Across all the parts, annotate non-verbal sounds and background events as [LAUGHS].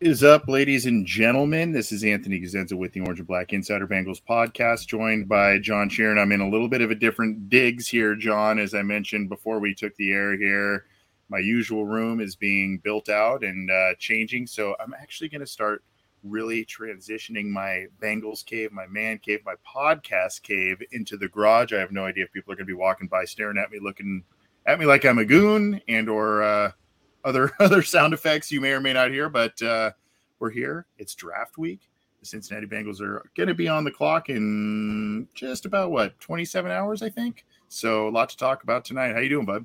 is up, ladies and gentlemen? This is Anthony Cosenza with the Orange and Black Insider Bengals podcast, joined by John Sheeran. I'm in a little bit of a different digs here, John. As I mentioned before we took the air here, my usual room is being built out and uh, changing. So I'm actually going to start really transitioning my Bengals cave, my man cave, my podcast cave into the garage. I have no idea if people are going to be walking by, staring at me, looking at me like I'm a goon and or uh, other [LAUGHS] other sound effects you may or may not hear, but uh, we're here. It's draft week. The Cincinnati Bengals are going to be on the clock in just about what 27 hours, I think. So a lot to talk about tonight. How you doing, bud?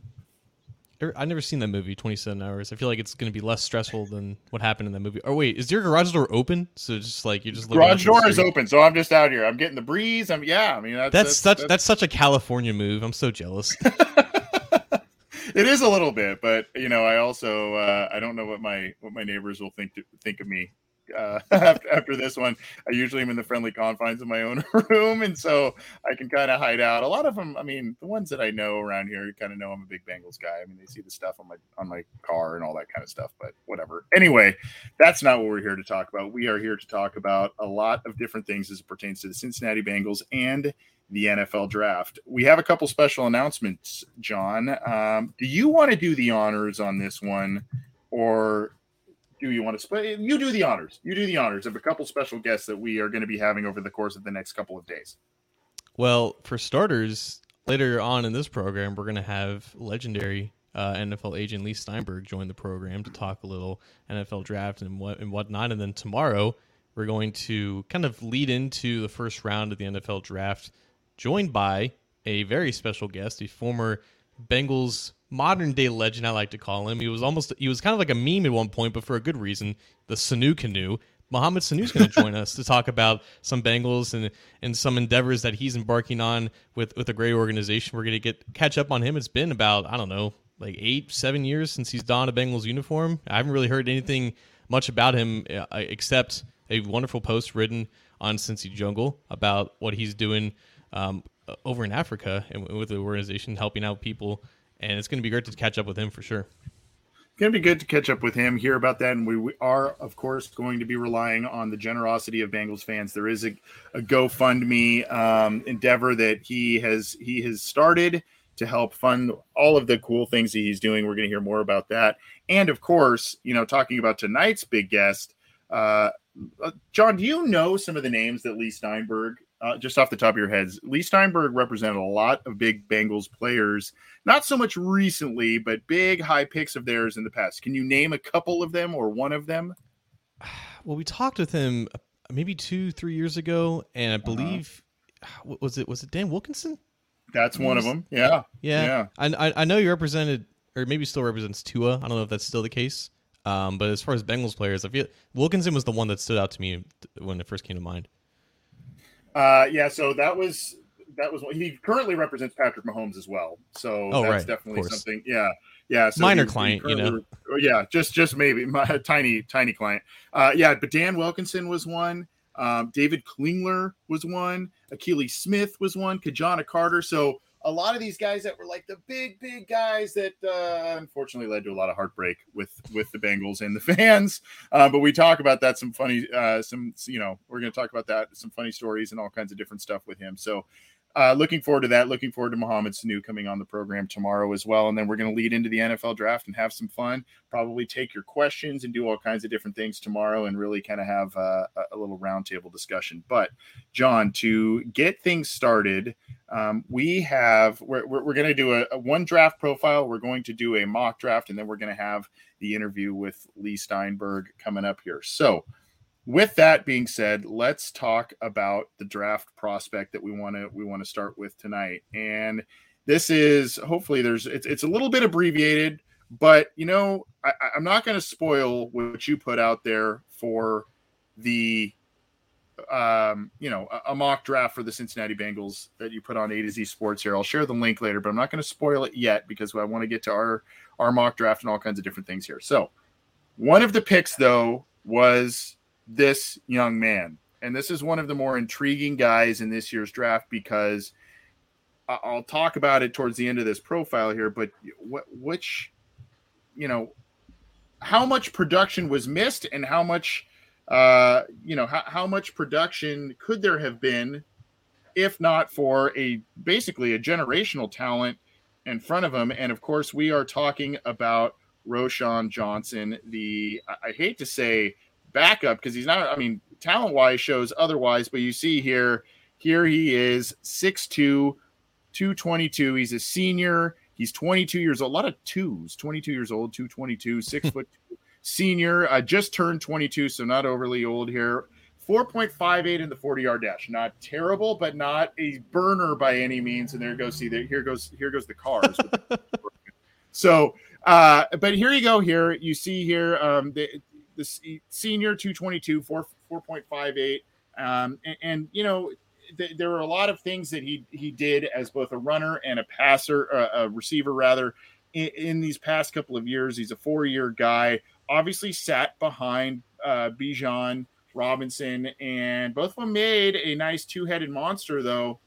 Er, I've never seen that movie, 27 hours. I feel like it's going to be less stressful than what happened in that movie. Oh, wait, is your garage door open? So just like you're just garage door is open. So I'm just out here. I'm getting the breeze. I'm yeah. I mean that's that's, that's such that's, that's such a California move. I'm so jealous. [LAUGHS] [LAUGHS] it is a little bit, but you know, I also uh, I don't know what my what my neighbors will think to, think of me uh, [LAUGHS] after, after this one. I usually am in the friendly confines of my own [LAUGHS] room, and so I can kind of hide out. A lot of them, I mean, the ones that I know around here, kind of know I'm a big Bengals guy. I mean, they see the stuff on my on my car and all that kind of stuff. But whatever. Anyway, that's not what we're here to talk about. We are here to talk about a lot of different things as it pertains to the Cincinnati Bengals and the NFL draft. We have a couple special announcements, John. Um, do you want to do the honors on this one, or do you want to split? You do the honors. You do the honors of a couple special guests that we are going to be having over the course of the next couple of days. Well, for starters, later on in this program, we're going to have legendary uh, NFL agent Leigh Steinberg join the program to talk a little NFL draft and what and whatnot. And then tomorrow, we're going to kind of lead into the first round of the NFL draft joined by a very special guest, a former Bengals modern day legend, I like to call him. He was almost he was kind of like a meme at one point, but for a good reason. The Sanu Canoe. Mohamed Sanu is going to join us to talk about some Bengals and and some endeavors that he's embarking on with with a great organization. We're going to get catch up on him. It's been about I don't know like eight seven years since he's donned a Bengals uniform. I haven't really heard anything much about him uh, except a wonderful post written on Cincy Jungle about what he's doing um, over in Africa and with the organization helping out people. And it's going to be great to catch up with him for sure. It's going to be good to catch up with him, hear about that. And we, we are, of course, going to be relying on the generosity of Bengals fans. There is a, a GoFundMe um, endeavor that he has he has started to help fund all of the cool things that he's doing. We're going to hear more about that. And of course, you know, talking about tonight's big guest, uh, uh John, do you know some of the names that Leigh Steinberg uh, just off the top of your heads, Leigh Steinberg represented a lot of big Bengals players, not so much recently, but big high picks of theirs in the past. Can you name a couple of them or one of them? [SIGHS] Well, we talked with him uh, maybe two, three years ago, and I uh-huh. believe [SIGHS] uh-huh. was it was it Dan Wilkinson? That's one of them. Yeah, yeah. yeah. I, I know you represented, or maybe still represents Tua. I don't know if that's still the case. Um, but as far as Bengals players, I feel Wilkinson was the one that stood out to me when it first came to mind. Uh, yeah, so that was that was what he currently represents Patrick Mahomes as well. So oh, that's right. definitely something. Yeah, yeah. So Minor he, client, he you know. Yeah, just just maybe [LAUGHS] my tiny tiny client. Uh, yeah, but Dan Wilkinson was one. Um, David Klingler was one. Akili Smith was one. Ki-Jana Carter. So a lot of these guys that were like the big, big guys that uh, unfortunately led to a lot of heartbreak with with the Bengals and the fans. Uh, but we talk about that some funny, uh, some you know, we're going to talk about that some funny stories and all kinds of different stuff with him. So uh, looking forward to that. Looking forward to Mohamed Sanu coming on the program tomorrow as well. And then we're going to lead into the NFL draft and have some fun. Probably take your questions and do all kinds of different things tomorrow and really kind of have uh, a little roundtable discussion. But, John, to get things started, um, we have, we're, we're, we're going to do a, a one draft profile. We're going to do a mock draft, and then we're going to have the interview with Leigh Steinberg coming up here. So, with that being said, let's talk about the draft prospect that we want to we want to start with tonight. And this is hopefully there's it's it's a little bit abbreviated, but you know I, I'm not going to spoil what you put out there for the um, you know, a, a, mock draft for the Cincinnati Bengals that you put on A to Z Sports here. I'll share the link later, but I'm not going to spoil it yet because I want to get to our our mock draft and all kinds of different things here. So, one of the picks though was this young man. And this is one of the more intriguing guys in this year's draft because I'll talk about it towards the end of this profile here. But which, you know, how much production was missed and how much uh, you know how, how much production could there have been if not for a basically a generational talent in front of him and of course we are talking about Roschon Johnson the I hate to say backup because he's not I mean talent wise shows otherwise but you see here here he is 6'2 222 he's a senior he's 22 years old a lot of twos 22 years old 222 [LAUGHS] six foot two senior, uh, just turned 22, so not overly old here. 4.58 in the 40 yard dash. Not terrible, but not a burner by any means. And there goes, see, there, here goes, here goes the cars. [LAUGHS] so, uh, but here you go. Here you see here um, the, the senior 222, 4, 4.58. Um, and, and, you know, th- there were a lot of things that he he did as both a runner and a passer, uh, a receiver rather, in, in these past couple of years. He's a four year guy obviously sat behind uh, Bijan Robinson, and both of them made a nice two headed monster, though,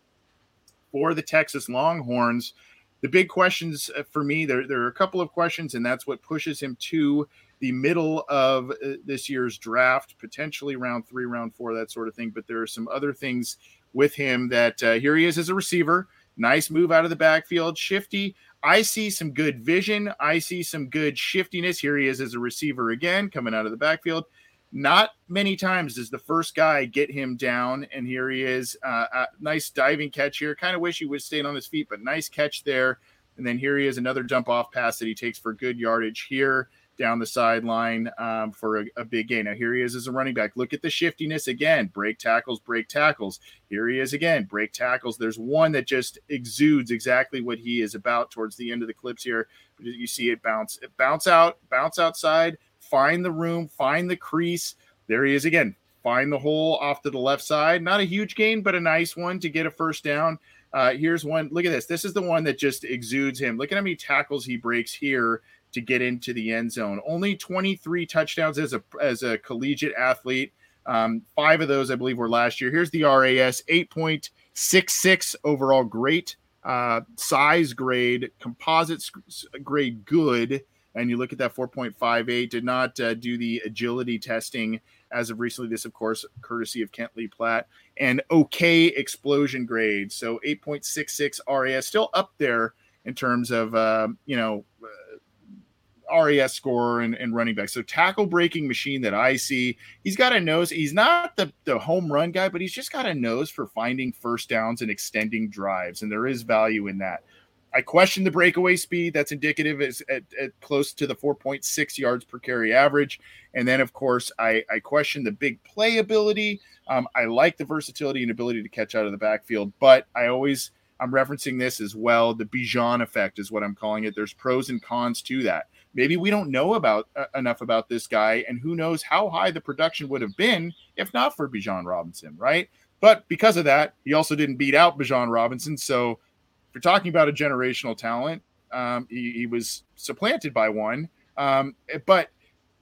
for the Texas Longhorns. The big questions uh, for me, there, there are a couple of questions, and that's what pushes him to the middle of uh, this year's draft, potentially round three, round four, that sort of thing. But there are some other things with him that uh, here he is as a receiver. Nice move out of the backfield, shifty. I see some good vision. I see some good shiftiness. Here he is as a receiver again, coming out of the backfield. Not many times does the first guy get him down, and here he is. Uh, nice diving catch here. Kind of wish he would stayed on his feet, but nice catch there. And then here he is, another jump off pass that he takes for good yardage here down the sideline um, for a, a, big gain. Now here he is as a running back. Look at the shiftiness again. Break tackles, break tackles. Here he is again. Break tackles. There's one that just exudes exactly what he is about towards the end of the clips here. You see it bounce, it bounce out, bounce outside, find the room, find the crease. There he is again. Find the hole off to the left side. Not a huge gain, but a nice one to get a first down. Uh, here's one. Look at this. This is the one that just exudes him. Look at how many tackles he breaks here to get into the end zone. Only 23 touchdowns as a as a collegiate athlete. Um, five of those, I believe, were last year. Here's the RAS 8.66 overall, great uh, size grade, composite grade good. And you look at that 4.58, did not uh, do the agility testing as of recently. This, of course, courtesy of Kent Lee Platte and okay explosion grade. So 8.66 RAS, still up there in terms of, uh, you know, RAS scorer and, and, running back. So tackle breaking machine that I see. He's got a nose. He's not the, the home run guy, but he's just got a nose for finding first downs and extending drives. And there is value in that. I question the breakaway speed. That's indicative is at, at, close to the 4.6 yards per carry average. And then, of course, I, I question the big playability. Um, I like the versatility and ability to catch out of the backfield, but I always I'm referencing this as well. The Bijan effect is what I'm calling it. There's pros and cons to that maybe we don't know about uh, enough about this guy, and who knows how high the production would have been if not for Bijan Robinson, right? But because of that, he also didn't beat out Bijan Robinson. So if you're talking about a generational talent, um, he, he, was supplanted by one. Um, but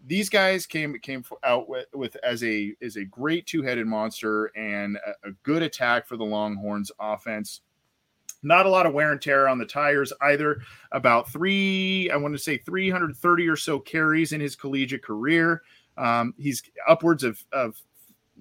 these guys came came out with, with as a as a great two headed monster and a, a good attack for the Longhorns offense. Not a lot of wear and tear on the tires either. About three, I want to say 330 or so carries in his collegiate career. Um, he's upwards of, of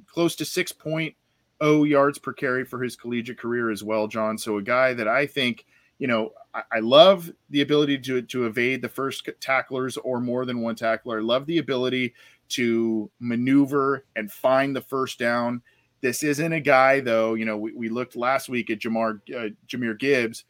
close to 6.0 yards per carry for his collegiate career as well, John. So a guy that I think, you know, I, I love the ability to, to evade the first tacklers or more than one tackler. I love the ability to maneuver and find the first down this isn't a guy, though. You know, we, we looked last week at Jamar uh, Jahmyr Gibbs.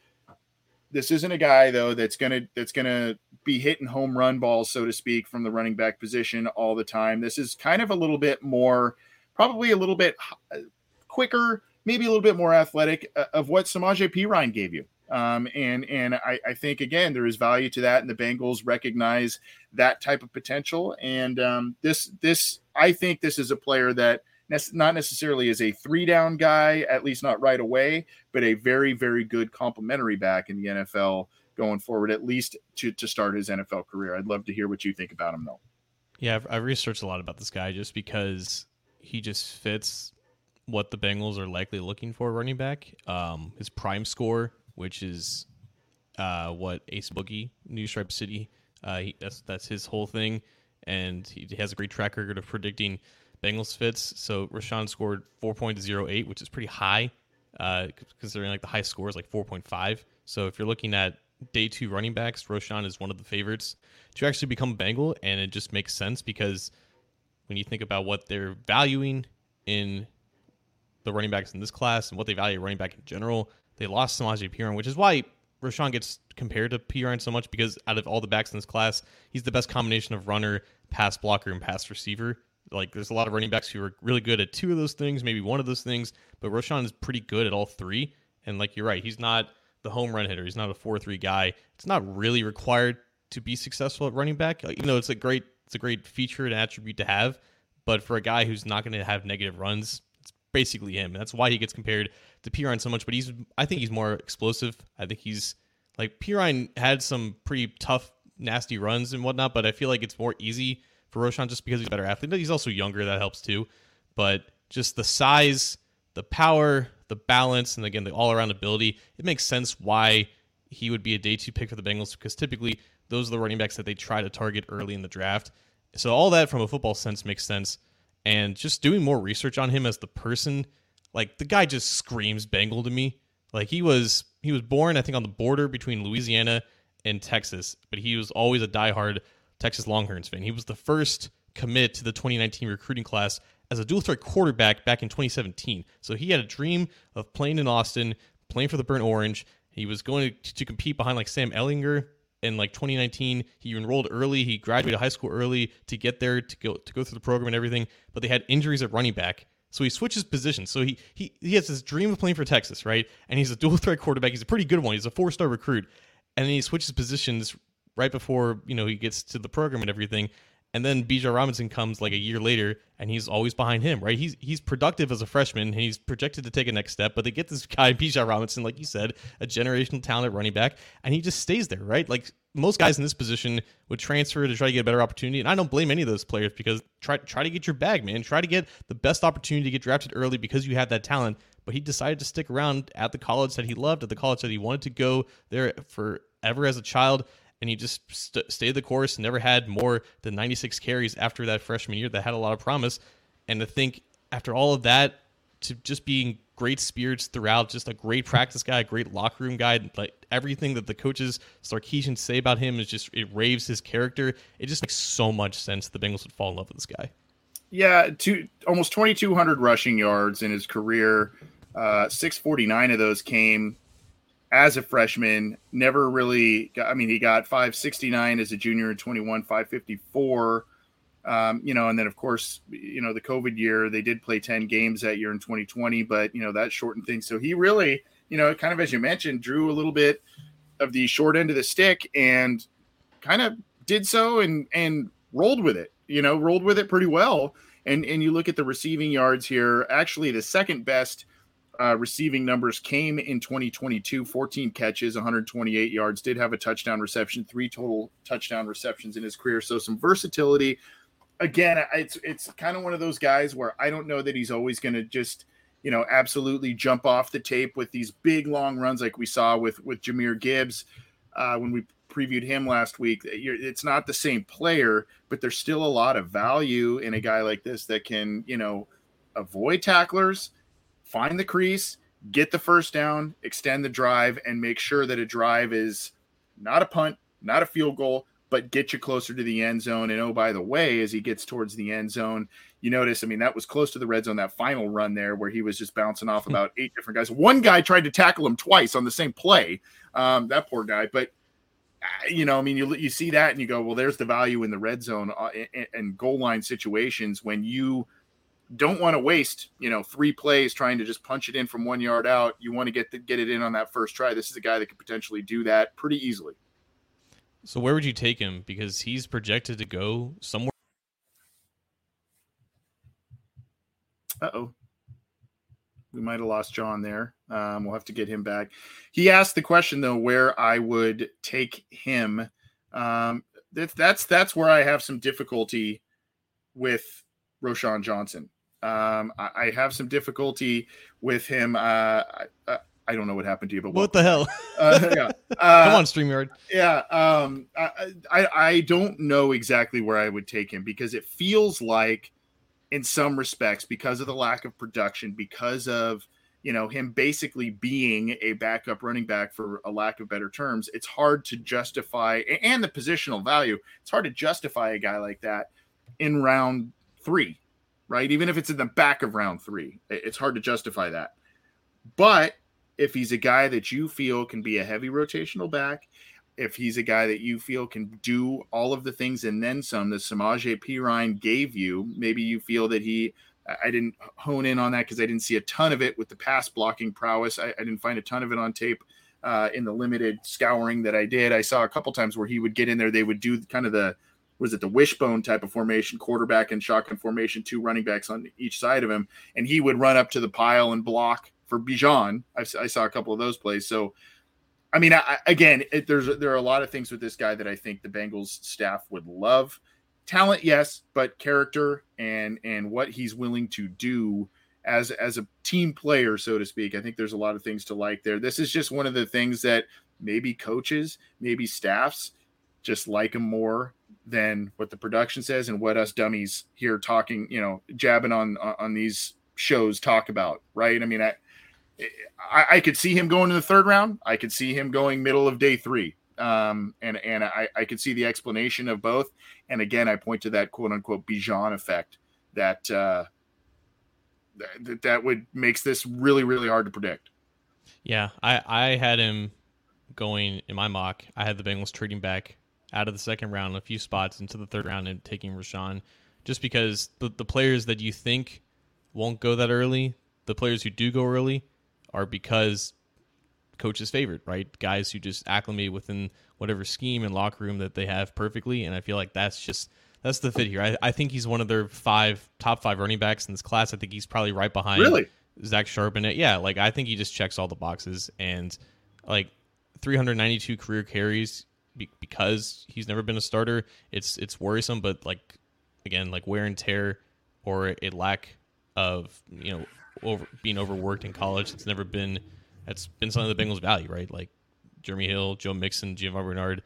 This isn't a guy though that's gonna that's gonna be hitting home run balls, so to speak, from the running back position all the time. This is kind of a little bit more, probably a little bit uh, quicker, maybe a little bit more athletic uh, of what Samaje Perine gave you. Um, and and I, I, think again there is value to that, and the Bengals recognize that type of potential. And um, this this I think this is a player that not necessarily as a three down guy, at least not right away, but a very, very good complementary back in the NFL going forward, at least to, to start his NFL career. I'd love to hear what you think about him, though. Yeah, I've, I've researched a lot about this guy just because he just fits what the Bengals are likely looking for running back. Um, his prime score, which is uh, what Ace Boogie, New Stripe City, uh, he, that's that's his whole thing and he has a great track record of predicting Bengals fits. So Roschon scored 4.08, which is pretty high, uh, considering like the high score is like 4.5. So if you're looking at day two running backs, Roschon is one of the favorites to actually become Bengal, and it just makes sense because when you think about what they're valuing in the running backs in this class and what they value running back in general, they lost Samaje Perine, which is why Roschon gets compared to Perine so much because out of all the backs in this class, he's the best combination of runner, pass blocker, and pass receiver. Like there's a lot of running backs who are really good at two of those things, maybe one of those things, but Roschon is pretty good at all three. And like you're right, he's not the home run hitter. He's not a four three guy. It's not really required to be successful at running back. Even though it's a great it's a great feature and attribute to have, but for a guy who's not going to have negative runs, it's basically him. And that's why he gets compared to Perine so much. But he's I think he's more explosive. I think he's like Perine had some pretty tough, nasty runs and whatnot, but I feel like it's more easy for Roschon just because he's a better athlete. But he's also younger, that helps too. But just the size, the power, the balance, and again the all around ability, it makes sense why he would be a day two pick for the Bengals because typically those are the running backs that they try to target early in the draft. So all that from a football sense makes sense. And just doing more research on him as the person, like the guy just screams Bengal to me. Like he was he was born, I think, on the border between Louisiana and Texas, but he was always a diehard Texas Longhorns fan. He was the first commit to the 2019 recruiting class as a dual threat quarterback back in 2017. So he had a dream of playing in Austin, playing for the Burnt Orange. He was going to, to compete behind like Sam Ehlinger in like 2019. He enrolled early. He graduated high school early to get there to go to go through the program and everything. But they had injuries at running back, so he switches positions. So he he he has this dream of playing for Texas, right? And he's a dual threat quarterback. He's a pretty good one. He's a four star recruit, and then he switches positions right before you know he gets to the program and everything. And then Bijan Robinson comes like a year later, and he's always behind him, right? He's he's productive as a freshman, and he's projected to take a next step. But they get this [LAUGHS] guy, Bijan Robinson, like you said, a generational talent running back, and he just stays there, right? Like most guys in this position would transfer to try to get a better opportunity, and I don't blame any of those players because try try to get your bag, man. Try to get the best opportunity to get drafted early because you have that talent. But he decided to stick around at the college that he loved, at the college that he wanted to go there forever as a child and he just st- stayed the course. Never had more than 96 carries after that freshman year. That had a lot of promise, and to think after all of that, to just being great spirits throughout, just a great practice guy, great locker room guy, like everything that the coaches Sarkisian say about him is just it raves his character. It just makes so much sense the Bengals would fall in love with this guy. Yeah, two almost 2,200 rushing yards in his career. Uh, 649 of those came as a freshman, never really got, I mean, he got 569 as a junior in 21, 554. Um, you know, and then of course, you know, the COVID year, they did play 10 games that year in 2020, but you know, that shortened things. So he really, you know, kind of as you mentioned, drew a little bit of the short end of the stick and kind of did so and and rolled with it, you know, rolled with it pretty well. And and you look at the receiving yards here, actually the second best uh, receiving numbers came in 2022 14 catches 128 yards did have a touchdown reception three total touchdown receptions in his career. So some versatility. Again it's it's kind of one of those guys where i don't know that he's always going to just you know absolutely jump off the tape with these big long runs like we saw with with jahmyr gibbs uh, when we previewed him last week. It's not the same player but there's still a lot of value in a guy like this that can you know avoid tacklers find the crease, get the first down, extend the drive, and make sure that a drive is not a punt, not a field goal, but get you closer to the end zone. And oh, by the way, as he gets towards the end zone, you notice, I mean, that was close to the red zone, that final run there where he was just bouncing off [LAUGHS] about eight different guys. One guy tried to tackle him twice on the same play. Um, that poor guy. But, uh, you know, I mean, you, you see that and you go, well, there's the value in the red zone uh, and goal line situations when you don't want to waste, you know, three plays trying to just punch it in from one yard out. You want to get the, get it in on that first try. This is a guy that could potentially do that pretty easily. So where would you take him? Because he's projected to go somewhere. Uh oh. We might have lost John there. Um, we'll have to get him back. He asked the question though, where I would take him. Um, that's that's that's where I have some difficulty with Roschon Johnson. Um, I, I, have some difficulty with him. Uh, I, I don't know what happened to you, but what the hell? uh, yeah. [LAUGHS] Uh, Come on, Streamyard. Yeah. Um, I, I I don't know exactly where I would take him because it feels like, in some respects, because of the lack of production, because of you know him basically being a backup running back for a lack of better terms, it's hard to justify and the positional value. It's hard to justify a guy like that in round three, right? Even if it's in the back of round three, it's hard to justify that. But if he's a guy that you feel can be a heavy rotational back, if he's a guy that you feel can do all of the things and then some that Samaje Perine gave you, maybe you feel that he I didn't hone in on that because I didn't see a ton of it with the pass blocking prowess. I, I didn't find a ton of it on tape uh, in the limited scouring that I did. I saw a couple times where he would get in there. They would do kind of the was it the wishbone type of formation, quarterback and shotgun formation, two running backs on each side of him, and he would run up to the pile and block for Bijan. I, saw a couple of those plays. So, I mean, I, again, it, there's there are a lot of things with this guy that I think the Bengals staff would love. Talent, yes, but character and and what he's willing to do as as a team player, so to speak. I think there's a lot of things to like there. This is just one of the things that maybe coaches, maybe staffs just like him more than what the production says and what us dummies here talking, you know, jabbing on on these shows talk about, right? I mean, I I, I could see him going in the third round. I could see him going middle of day three. Um, and and I, I could see the explanation of both. And again, I point to that quote unquote Bijan effect that uh, that that would makes this really really hard to predict. Yeah, I I had him going in my mock. I had the Bengals trading back out of the second round a few spots into the third round and taking Roschon, just because the the players that you think won't go that early, the players who do go early, are because coaches favored, right? Guys who just acclimate within whatever scheme and locker room that they have perfectly. And I feel like that's just that's the fit here. I, I think he's one of their five top five running backs in this class. I think he's probably right behind really Zach Sharp in it. Yeah, like I think he just checks all the boxes and like 392 career carries because he's never been a starter. It's it's worrisome, but like again, like wear and tear or a lack of you know over being overworked in college. It's never been that's been something the Bengals value, right? Like Jeremy Hill, Joe Mixon, Giovani Bernard.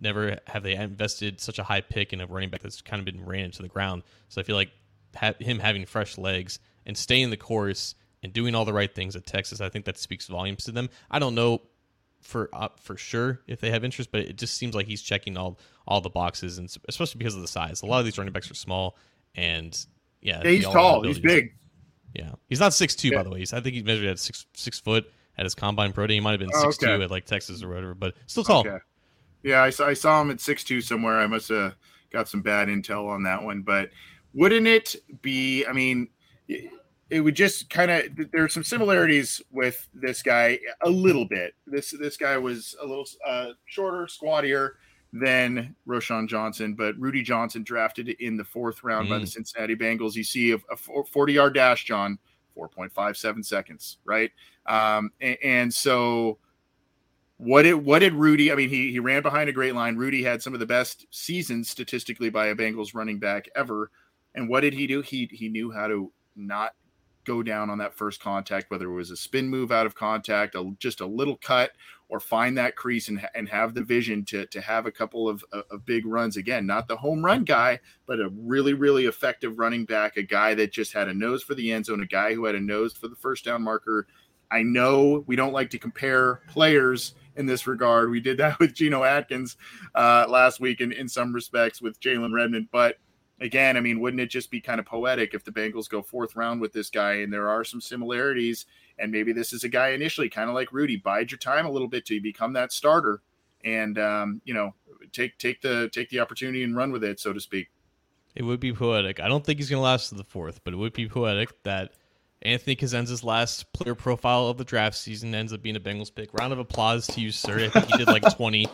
Never have they invested such a high pick in a running back that's kind of been ran into the ground. So I feel like ha- him having fresh legs and staying the course and doing all the right things at Texas, I think that speaks volumes to them. I don't know for uh, for sure if they have interest, but it just seems like he's checking all all the boxes, and especially because of the size. A lot of these running backs are small, and yeah, yeah he's tall, he's big. Yeah, he's not six two yeah. by the way. He's, I think he measured at six six foot at his combine pro day. He might have been oh, six two okay. at like Texas or whatever, but still tall. Okay. Yeah, I saw, I saw him at six two somewhere. I must have got some bad intel on that one, but wouldn't it be? I mean, it would just kind of there's some similarities with this guy a little bit. This this guy was a little uh, shorter, squattier than Roschon Johnson, but Rudi Johnson drafted in the fourth round mm. by the mm. Cincinnati Bengals. You see a, a 40 yard dash, John, 4.57 seconds, right? Um, and, and, so what did what did Rudi? I mean, he he ran behind a great line. Rudi had some of the best seasons statistically by a Bengals running back ever. And what did he do? He he knew how to not go down on that first contact, whether it was a spin move out of contact, a, just a little cut, or find that crease and, and have the vision to, to have a couple of, of big runs. Again, not the home run guy, but a really, really effective running back, a guy that just had a nose for the end zone, a guy who had a nose for the first down marker. I know we don't like to compare players in this regard. We did that [LAUGHS] with Geno Atkins uh, last week in, in some respects with Jalen Redmond, but – again, I mean, wouldn't it just be kind of poetic if the Bengals go fourth round with this guy and there are some similarities? And maybe this is a guy initially, kind of like Rudi, bide your time a little bit to become that starter, and um, you know, take take the take the opportunity and run with it, so to speak. It would be poetic. I don't think he's going to last to the fourth, but it would be poetic that Anthony Cosenza's last player profile of the draft season ends up being a Bengals pick. Round of applause to you, sir. I think he did like [LAUGHS] 20.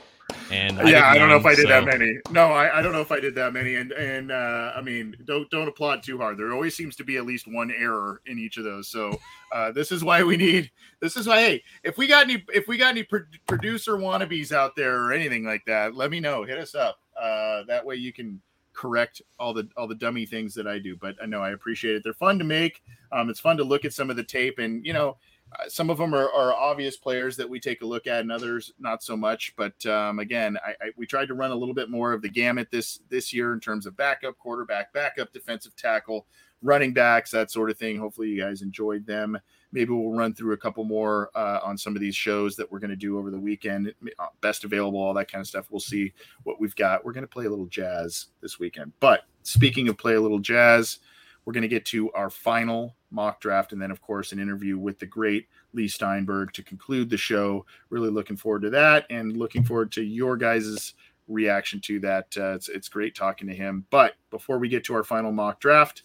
And yeah, I, I don't know if I did so. that many. No, I, I don't know if I did that many. And and uh, I mean, don't don't applaud too hard. There always seems to be at least one error in each of those. So uh, this is why we need. This is why. Hey, if we got any if we got any pro- producer wannabes out there or anything like that, let me know. Hit us up. Uh, that way you can correct all the all the dummy things that I do. But I know I appreciate it. They're fun to make. Um, it's fun to look at some of the tape and you know uh, some of them are, are, obvious players that we take a look at, and others not so much. But um, again, I, I, we tried to run a little bit more of the gamut this this year in terms of backup quarterback, backup defensive tackle, running backs, that sort of thing. Hopefully, you guys enjoyed them. Maybe we'll run through a couple more uh, on some of these shows that we're going to do over the weekend. Uh, best available, all that kind of stuff. We'll see what we've got. We're going to play a little jazz this weekend. But speaking of play a little jazz, we're going to get to our final mock draft and then, of course, an interview with the great Leigh Steinberg to conclude the show. Really looking forward to that and looking forward to your guys' reaction to that. Uh, it's, it's great talking to him. But before we get to our final mock draft,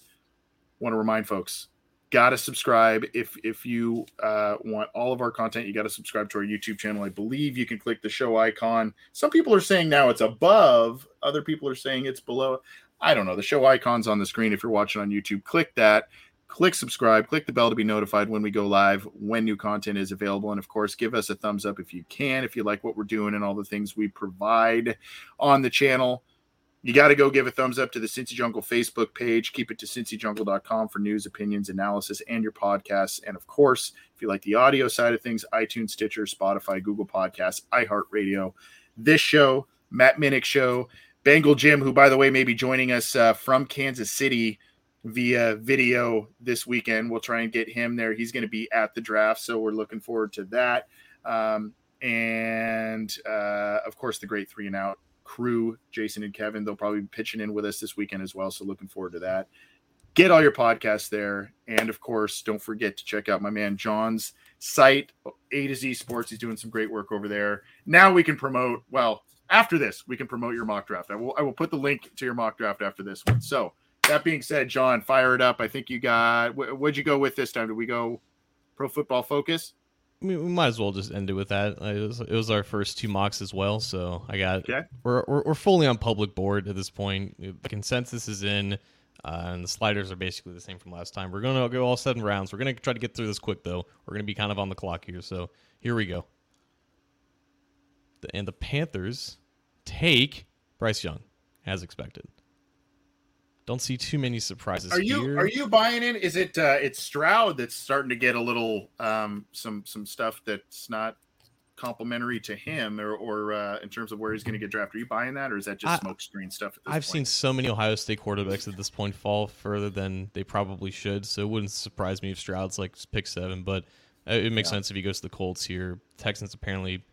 want to remind folks got to subscribe if if you uh, want all of our content you got to subscribe to our youtube channel i believe you can click the show icon some people are saying now it's above other people are saying it's below I don't know. The show icons on the screen. If you're watching on YouTube, click that. Click subscribe. Click the bell to be notified when we go live, when new content is available. And of course, give us a thumbs up if you can, if you like what we're doing and all the things we provide on the channel. You got to go give a thumbs up to the Cincy Jungle Facebook page. Keep it to cincyjungle.com for news, opinions, analysis, and your podcasts. And of course, if you like the audio side of things, iTunes, Stitcher, Spotify, Google Podcasts, iHeartRadio, this show, Matt Minich Show, Bengal Jim, who by the way may be joining us uh, from Kansas City via video this weekend. We'll try and get him there. He's going to be at the draft, so we're looking forward to that. Um, and uh, of course, the great three and out crew, Jason and Kevin. They'll probably be pitching in with us this weekend as well. So looking forward to that. Get all your podcasts there, and of course, don't forget to check out my man John's site, A to Z Sports. He's doing some great work over there. Now we can promote. Well, after this, we can promote your mock draft. I will I will put the link to your mock draft after this one. So that being said, John, fire it up. I think you got what'd you go with this time? Did we go pro football focus? I mean, we might as well just end it with that. It was, it was our first two mocks as well, so I got okay. we're, we're, we're fully on public board at this point. The consensus is in, uh, and the sliders are basically the same from last time. We're gonna go all seven rounds. We're gonna try to get through this quick though. We're gonna be kind of on the clock here, so here we go. The, and the Panthers take Bryce Young, as expected. Don't see too many surprises. Are you here. are you buying in? Is it uh, it's Stroud that's starting to get a little um, some some stuff that's not complimentary to him or, or uh, in terms of where he's going to get drafted. Are you buying that, or is that just smokescreen stuff? I've point? seen so many Ohio State quarterbacks at this point fall further than they probably should, so it wouldn't surprise me if Stroud's like pick seven. But uh, it makes yeah. sense if he goes to the Colts here. Texans apparently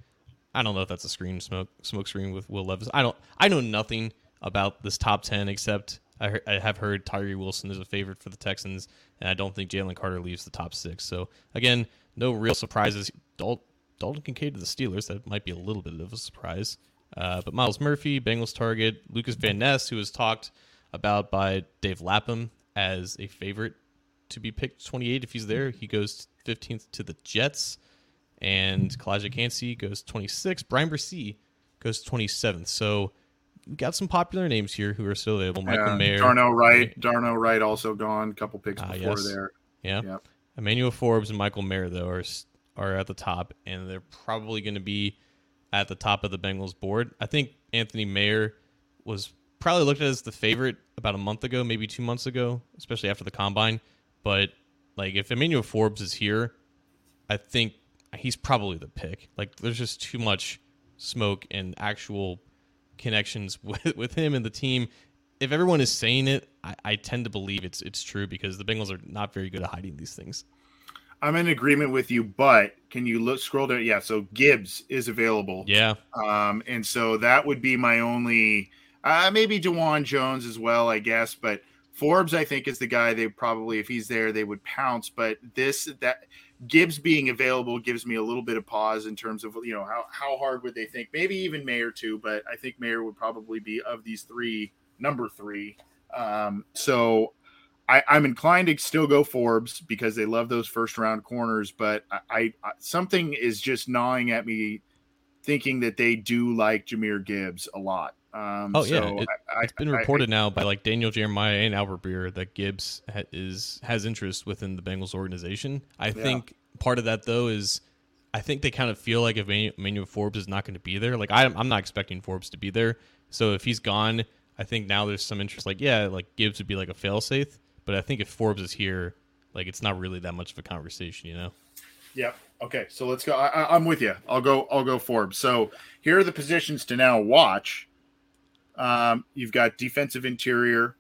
I don't know if that's a screen smoke smoke screen with Will Levis. I don't. I know nothing about this top ten except I, he- I have heard Tyree Wilson is a favorite for the Texans, and I don't think Jalen Carter leaves the top six. So again, no real surprises. Dal- Dalton Kincaid to the Steelers. That might be a little bit of a surprise. Uh, but Myles Murphy, Bengals target, Lucas Van Ness, who was talked about by Dave Lapham as a favorite to be picked 28 if he's there. He goes 15th to the Jets and Calijah Kancey goes 26. Bryan Bresee goes 27th. So got some popular names here who are still available. Michael yeah, Mayer, Darnell Wright, Darnell Wright also gone. A couple picks uh, before yes. there. Yeah. yeah. Emmanuel Forbes and Michael Mayer though are are at the top, and they're probably going to be at the top of the Bengals board. I think Anthony Mayer was probably looked at as the favorite about a month ago, maybe two months ago, especially after the combine. But like if Emmanuel Forbes is here, I think he's probably the pick. Like there's just too much smoke and actual connections [LAUGHS] with, with him and the team. If everyone is saying it, I, I tend to believe it's it's true because the Bengals are not very good at hiding these things. I'm in agreement with you, but can you look scroll down? Yeah, so Gibbs is available. Yeah. Um, and so that would be my only uh maybe Dawand Jones as well, I guess, but Forbes, I think, is the guy they probably, if he's there, they would pounce. But this, that Gibbs being available gives me a little bit of pause in terms of you know how how hard would they think maybe even Mayer too, but I think Mayer would probably be of these three number three. Um, so I, am inclined to still go Forbes because they love those first round corners, but I, I something is just gnawing at me thinking that they do like Jahmyr Gibbs a lot. Um, oh yeah, it, has been reported I, now by like Daniel Jeremiah and Albert Breer that Gibbs ha- is has interest within the Bengals organization. I yeah. think part of that though is I think they kind of feel like if Emmanuel Forbes is not going to be there, like I, I'm not expecting Forbes to be there. So if he's gone, I think now there's some interest. Like yeah, like Gibbs would be like a failsafe, but I think if Forbes is here, like it's not really that much of a conversation, you know. Yep. Okay, so let's go. I, am with you. I'll go. I'll go Forbes. So here are the positions to now watch. Um, you've got defensive interior,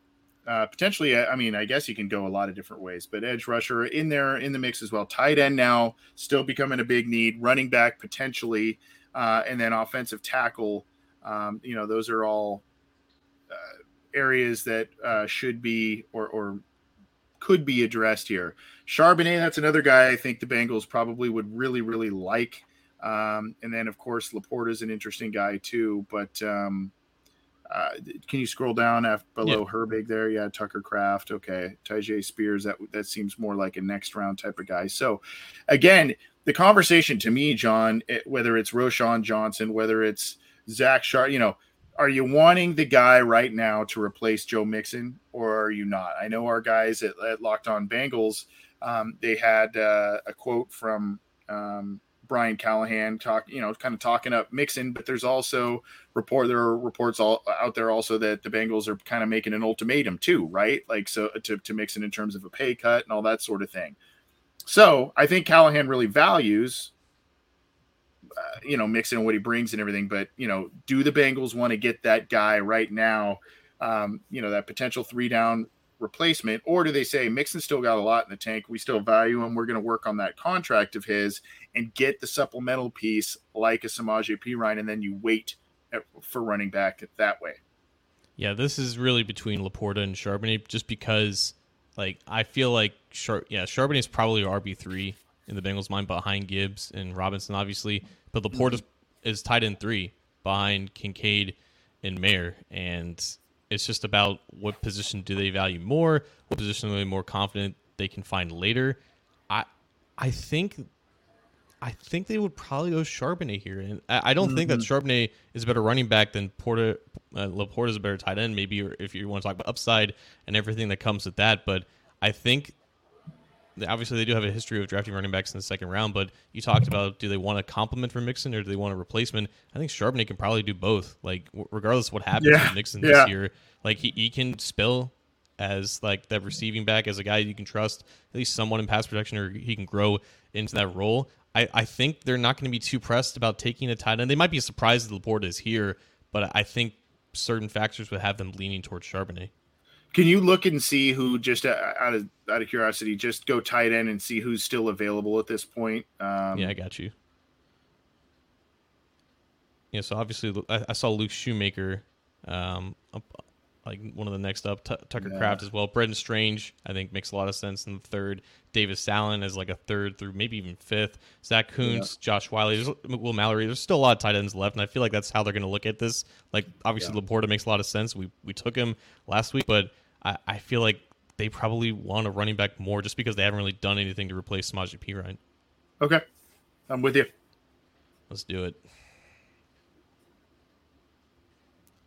uh, potentially. I mean, I guess you can go a lot of different ways, but edge rusher in there in the mix as well. Tight end now still becoming a big need. Running back potentially, uh, and then offensive tackle. Um, you know, those are all uh, areas that uh, should be or or could be addressed here. Charbonnet, that's another guy I think the Bengals probably would really, really like. Um, and then, of course, Laporta is an interesting guy too. But um, uh, can you scroll down after, below yep. Herbig there? Yeah, Tucker Kraft. Okay, Tyjae Spears. That that seems more like a next round type of guy. So, again, the conversation to me, John, it, whether it's Roschon Johnson, whether it's Zach Sharp, you know, are you wanting the guy right now to replace Joe Mixon, or are you not? I know our guys at, at Locked On Bengals, um, they had uh, a quote from um, Brian Callahan talk, you know, kind of talking up Mixon, but there's also report there are reports all out there also that the Bengals are kind of making an ultimatum too, right? Like so to, to Mixon in terms of a pay cut and all that sort of thing. So I think Callahan really values uh, you know, Mixon what he brings and everything. But you know, do the Bengals want to get that guy right now? Um, you know, that potential three down replacement, or do they say Mixon still got a lot in the tank? We still value him. We're going to work on that contract of his and get the supplemental piece like a Samaje Perine, and then you wait at, for running back that way. Yeah, this is really between Laporta and Charbonnet, just because, like, I feel like Char- yeah, Charbonnet is probably RB three in the Bengals' mind behind Gibbs and Robinson, obviously. But Laporta mm-hmm. is, is tied in three behind Kincaid and Mayer, and it's just about what position do they value more, what position are they more confident they can find later. I I think I think they would probably go Charbonnet here, and I, I don't mm-hmm. think that mm-hmm. Charbonnet is a better running back than Porta. Uh, Laporta is a better tight end, maybe, if you want to talk about upside and everything that comes with that. But I think obviously they do have a history of drafting running backs in the second round, but you talked about do they want a complement for Mixon or do they want a replacement? I think Charbonnet can probably do both. Like regardless of what happens yeah. with Mixon yeah. this year, like he, he can spill as like that receiving back as a guy you can trust at least someone in pass protection or he can grow into that role. I, I think they're not going to be too pressed about taking a tight end. They might be surprised that Laporta is here, but I think certain factors would have them leaning towards Charbonnet. Can you look and see who just uh, out of out of curiosity, just go tight end and see who's still available at this point? Um, yeah, I got you. Yeah, so obviously I, I saw Luke Schoonmaker, um, up, like one of the next up. T- Tucker yeah. Kraft as well. Brenton Strange, I think makes a lot of sense in the third. Davis Allen as like a third through maybe even fifth. Zach Kuntz, yeah. Josh Whyle, Will Mallory. There's still a lot of tight ends left, and I feel like that's how they're going to look at this. Like obviously yeah. Laporta makes a lot of sense. We we took him last week, but I, I feel like they probably want a running back more just because they haven't really done anything to replace Samaje Perine. Okay, I'm with you. Let's do it.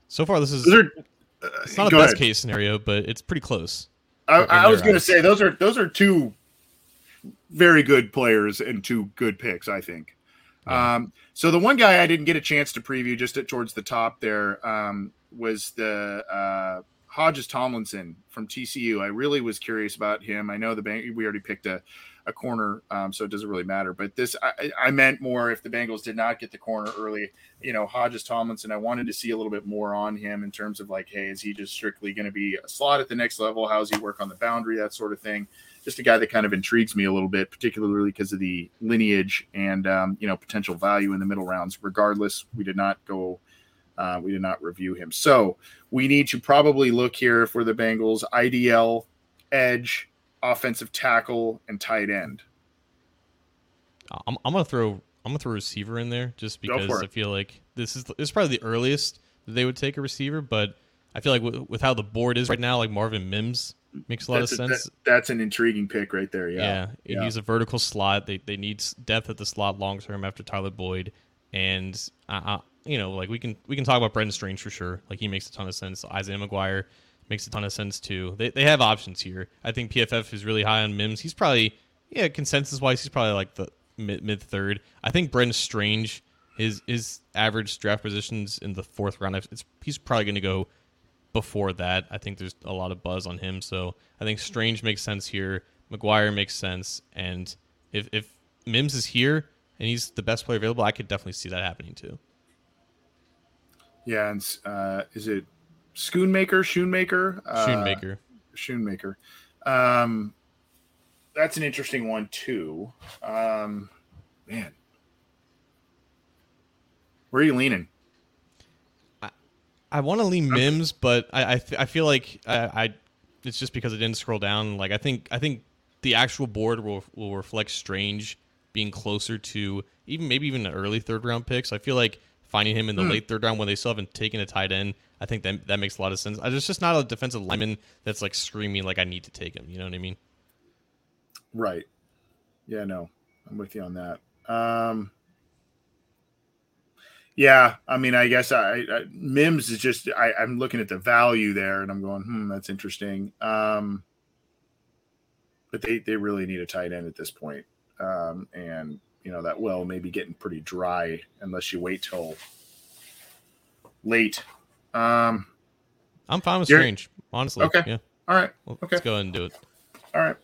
So far, this is are, uh, it's not a best ahead. case scenario, but it's pretty close. I, I was going to say those are those are two very good players and two good picks. I think. Yeah. Um, so the one guy I didn't get a chance to preview just at, towards the top there um, was the uh, Hodges Tomlinson from TCU. I really was curious about him. I know the bank we already picked a, a corner, um, so it doesn't really matter. But this, I, I, meant more if the Bengals did not get the corner early. You know, Hodges Tomlinson. I wanted to see a little bit more on him in terms of like, hey, is he just strictly going to be a slot at the next level? How's he work on the boundary? That sort of thing. Just a guy that kind of intrigues me a little bit, particularly because of the lineage and um, you know potential value in the middle rounds. Regardless, we did not go uh, we did not review him. So we need to probably look here for the Bengals IDL, edge, offensive tackle, and tight end. I'm, I'm gonna throw I'm gonna throw receiver in there just because I feel like this is this is probably the earliest they would take a receiver, but I feel like with, with how the board is right now, like Marvin Mims makes a lot that's of sense. That, that's an intriguing pick right there. Yeah, yeah, yeah. He's a vertical slot. They they need depth at the slot long term after Tyler Boyd, and I, you know, like we can we can talk about Brenton Strange for sure. Like he makes a ton of sense. Isaiah McGuire makes a ton of sense too. They they have options here. I think PFF is really high on Mims. He's probably yeah consensus wise he's probably like the mid mid third. I think Brenton Strange his his average draft positions in the fourth round. It's he's probably going to go before that. I think there's a lot of buzz on him. So I think Strange makes sense here. McGuire makes sense, and if if Mims is here and he's the best player available, I could definitely see that happening too. Yeah, and uh, is it Schoonmaker? Schoonmaker? Uh, Schoonmaker. Schoonmaker. Um, that's an interesting one too. Um, man, where are you leaning? I, I want to lean Mims, but I I, th- I feel like I, I it's just because I didn't scroll down. Like I think I think the actual board will will reflect Strange being closer to even maybe even an early third round picks. I feel like finding him in the mm. late third round when they still haven't taken a tight end, I think that that makes a lot of sense. There's just not a defensive lineman that's like screaming like I need to take him. You know what I mean? Right. Yeah. No, I'm with you on that. Um, yeah, I mean, I guess I, I Mims is just I, am looking at the value there, and I'm going, hmm, that's interesting. Um, but they they really need a tight end at this point um, and you know that well may be getting pretty dry unless you wait till late. Um, I'm fine with Strange, honestly. Okay. Yeah. All right. Well, okay. Let's go ahead and do it. All right.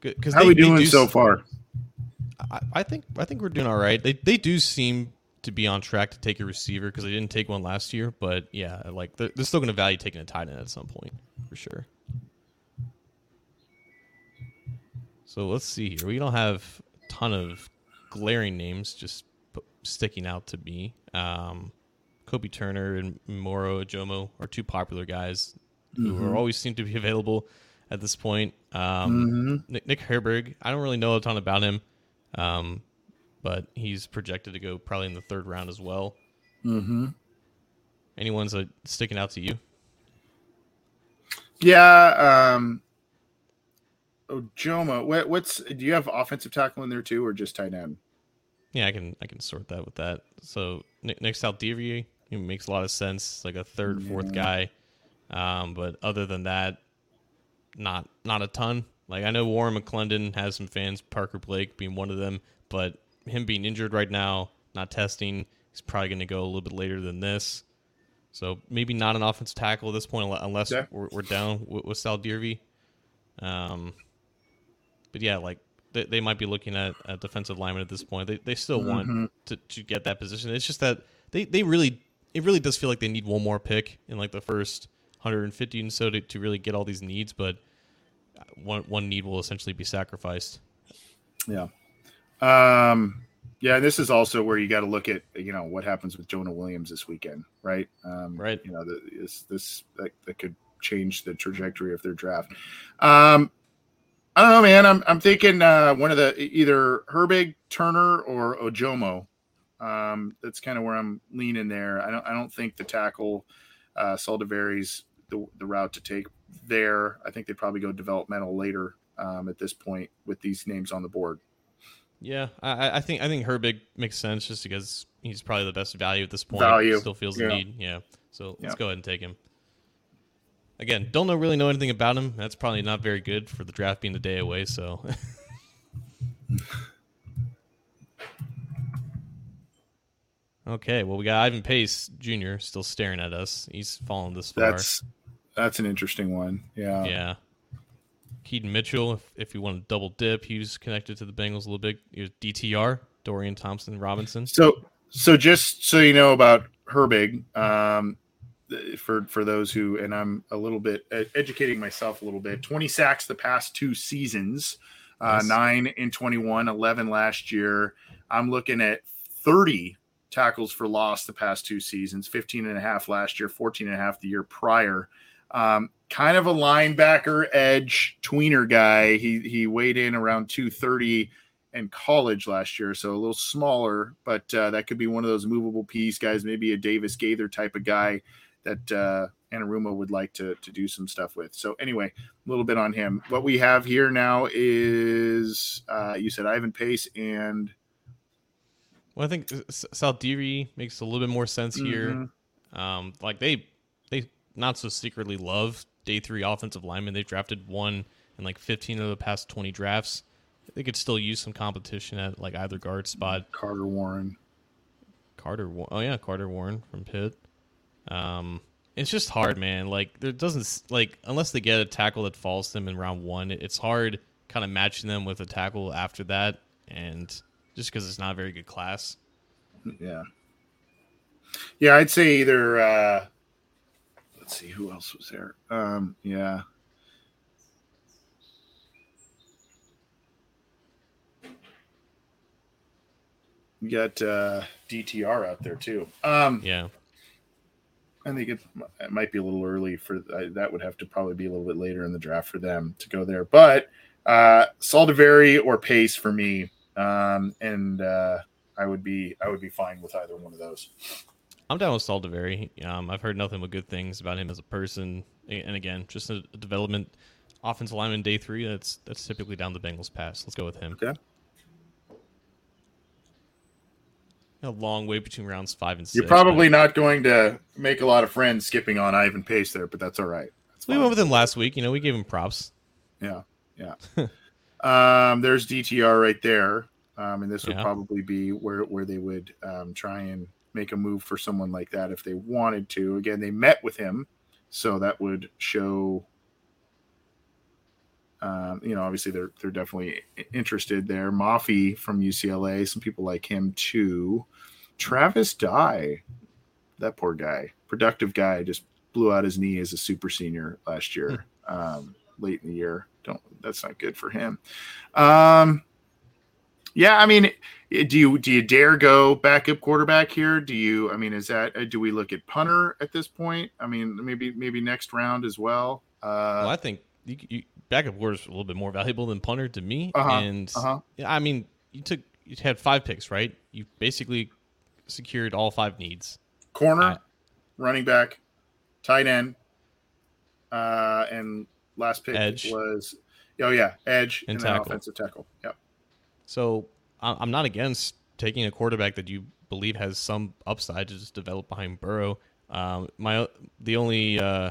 Good. Because how are we doing so far? I, I, think I think we're doing all right. They they do seem to be on track to take a receiver because they didn't take one last year. But yeah, like they're, they're still going to value taking a tight end at some point for sure. So let's see here. We don't have a ton of glaring names just sticking out to me. Um, Kobie Turner and Moro Ojomo are two popular guys who mm-hmm. are always seem to be [LAUGHS] available at this point. Um, mm-hmm. Nick, Nick Herbig, I don't really know a ton about him, um, but he's projected to go probably in the third round as well. Mm-hmm. Anyone's that sticking out to you? Yeah, um, Ojomo, what, what's do you have offensive tackle in there too, or just tight end? Yeah, I can I can sort that with that. So next Saldiveri, he makes a lot of sense, like a third, yeah. fourth guy. Um, but other than that, not not a ton. Like I know Warren McClendon has some fans, Parker Blake being one of them, but him being injured right now, not testing, he's probably going to go a little bit later than this. So maybe not an offensive tackle at this point, unless yeah. we're, we're, down with, with Saldiveri. Um, but yeah, like they, they might be looking at a defensive lineman at this point. They, they still mm-hmm. want to, to get that position. It's just that they, they really it really does feel like they need one more pick in like the first 150 and so to, to really get all these needs, but one one need will essentially be sacrificed. Yeah. Um yeah, and this is also where you got to look at you know what happens with Jonah Williams this weekend, right? Um, right. You know, the, this this that, that could change the trajectory of their draft. Um, I don't know, man. I'm I'm thinking uh, one of the either Herbig, Turner, or Ojomo. Um, that's kind of where I'm leaning there. I don't I don't think the tackle uh, Saldiveri's the the route to take there. I think they probably go developmental later um, at this point with these names on the board. Yeah, I, I think I think Herbig makes sense just because he's probably the best value at this point. Value still feels yeah. the need. Yeah, so let's yeah. go ahead and take him. Again, don't know really know anything about him. That's probably not very good for the draft being a day away. So. [LAUGHS] okay, well we got Ivan Pace Jr. still staring at us. He's fallen this far. That's that's an interesting one. Yeah. Yeah. Keaton Mitchell, if, if you want to double dip, he's connected to the Bengals a little bit. He was DTR, Dorian Thompson Robinson. So, so just so you know about Herbig, um, for for those who and I'm a little bit educating myself a little bit. 20 sacks the past two seasons, uh, yes. nine in 21, 11 last year. I'm looking at 30 tackles for loss the past two seasons, 15 and a half last year, 14 and a half the year prior. Um, kind of a linebacker edge tweener guy. He he weighed in around 230 in college last year, so a little smaller, but uh, that could be one of those movable piece guys, maybe a Davis Gaither type of guy that uh, Anarumo would like to to do some stuff with. So anyway, a little bit on him. What we have here now is uh, you said Ivan Pace and. Well, I think Saldiveri makes a little bit more sense here. Mm-hmm. Um, like they they not so secretly love day three offensive linemen. They've drafted one in like 15 of the past 20 drafts. They could still use some competition at like either guard spot. Carter Warren. Carter, oh yeah, Carter Warren from Pitt. Um, it's just hard, man. Like there doesn't like unless they get a tackle that falls them in round one, it's hard kind of matching them with a tackle after that, and just because it's not a very good class. Yeah. Yeah, I'd say either. Uh, let's see who else was there. Um, yeah. You got uh, DTR out there too. Um, Yeah. I think it, it might be a little early for uh, that. Would have to probably be a little bit later in the draft for them to go there. But uh, Saldiveri or Pace for me, um, and uh, I would be I would be fine with either one of those. I'm down with Saldiveri. Um, I've heard nothing but good things about him as a person, and again, just a, a development offensive lineman day three. That's that's typically down the Bengals pass. Let's go with him. Okay. A long way between rounds five and 6 You're probably not going to make a lot of friends skipping on Ivan Pace there, but that's all right. That's We went with him last week. You know, we gave him props. Yeah, yeah. [LAUGHS] um, there's DTR right there, um, and this would Yeah. probably be where where they would um, try and make a move for someone like that if they wanted to. Again, they met with him, so that would show. Um, you know, obviously they're they're definitely interested there. Mafi from UCLA, some people like him too. Travis Dye, that poor guy, productive guy, just blew out his knee as a super senior last year, um, late in the year. Don't that's not good for him. Um, yeah, I mean, do you do you dare go backup quarterback here? Do you? I mean, is that uh, do we look at punter at this point? I mean, maybe maybe next round as well. well, Uh, I think you, you, backup quarter is a little bit more valuable than punter to me. Uh-huh, And uh-huh. I mean, you took you had five picks, right? You basically secured all five needs. corner, I- running back, tight end, uh, and last pick Edge. was oh yeah, edge And and, tackle. offensive tackle. Yep. So I'm not against taking a quarterback that you believe has some upside to just develop behind Burrow. Um, my the only uh,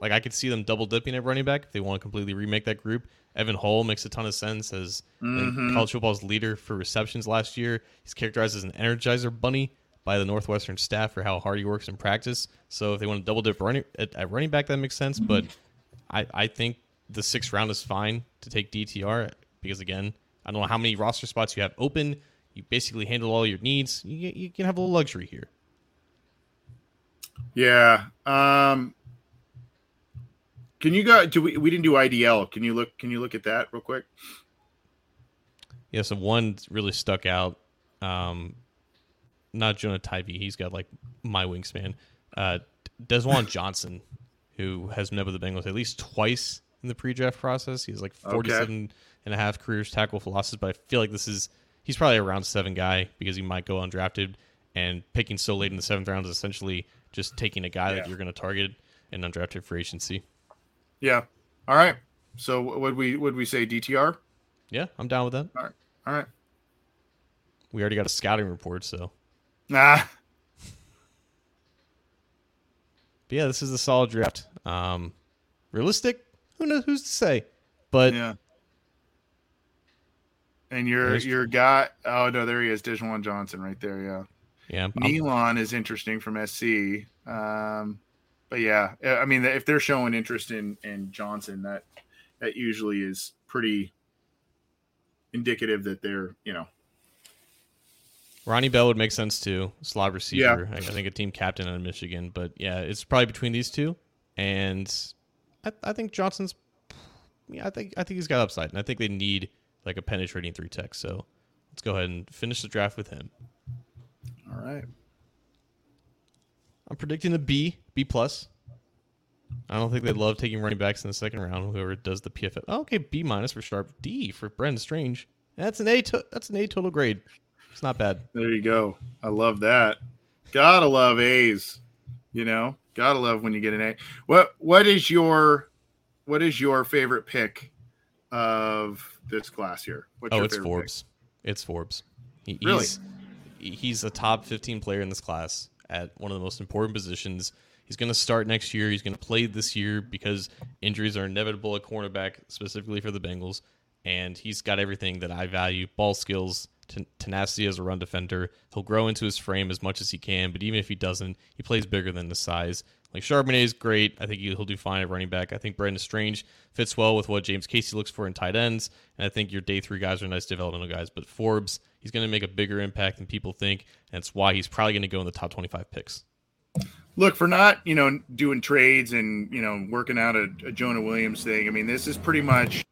like I could see them double dipping at running back if they want to completely remake that group. Evan Hull makes a ton of sense as Mhm. college football's leader for receptions last year. He's characterized as an energizer bunny by the Northwestern staff for how hard he works in practice. So if they want to double dip running at, at running back, that makes sense. But I, I think the sixth round is fine to take DTR because again, I don't know how many roster spots you have open. You basically handle all your needs. You, you can have a little luxury here. Yeah. Um can you go do we we didn't do IDL. Can you look can you look at that real quick? Yeah, so one really stuck out. Um, not Jonah Tavai. He's got like my wingspan. Uh, Desjuan Johnson, who has met with the Bengals at least twice in the pre-draft process. He's like 47 and a half careers tackle for losses, but I feel like this is he's probably a round seven guy because he might go undrafted. And picking so late in the seventh round is essentially just taking a guy Yeah. that you're going to target and undrafted for agency. Yeah. All right. So would we would we say DTR? Yeah, I'm down with that. All right. All right. We already got a scouting report, so Nah. But yeah, this is a solid draft. Um, realistic? Who knows? Who's to say? But Yeah. And your There's- your guy oh no, there he is, Desjuan Johnson right there, yeah. yeah, I'm- Nealon is interesting from SC. Um, but yeah, uh, I mean, if they're showing interest in in Johnson, that that usually is pretty indicative that they're you know Ronnie Bell would make sense too. Slot receiver. I, I think a team captain out of Michigan. But yeah, it's probably between these two, and I, I think Johnson's. Yeah, I think I think he's got upside, and I think they need like a penetrating three tech. So let's go ahead and finish the draft with him. all right. I'm predicting a B, B plus. I don't think they love taking running backs in the second round. Whoever does the PFF, oh, okay, B minus for Sharp, D for Brenton Strange. That's an A. To, that's an A total grade. It's not bad. There you go. I love that. Gotta love A's. You know, gotta love when you get an A. What what is your what is your favorite pick of this class here? What's oh, your it's favorite Forbes. It's Forbes. He, Really? He's, he's a top 15 player in this class at one of the most important positions. He's going to start next year. He's going to play this year because injuries are inevitable at cornerback, specifically for the Bengals. And he's got everything that I value ball skills, ten- tenacity as a run defender. He'll grow into his frame as much as he can, but even if he doesn't, he plays bigger than the size. Like Charbonnet is great. I think he'll do fine at running back. I think Brenton Strange fits well with what James Casey looks for in tight ends. And I think your day three guys are nice developmental guys. But Forbes, he's going to make a bigger impact than people think. And that's why he's probably going to go in the top 25 picks. Look, for not, you know, doing trades and, you know, working out a, a Jonah Williams thing, I mean, this is pretty much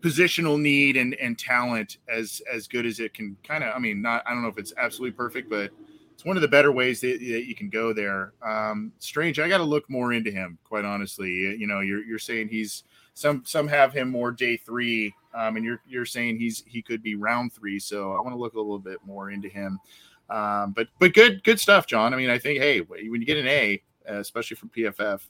positional need and, and talent as as good as it can kind of i mean not i don't know if it's absolutely perfect but it's one of the better ways that, that you can go there. Um, strange. I got to look more into him, quite honestly. You know, you're you're saying he's some some have him more day three, um, and you're you're saying he's he could be round three. So I want to look a little bit more into him. Um, but but good good stuff, John. I mean, I think hey, when you get an A, especially from PFF,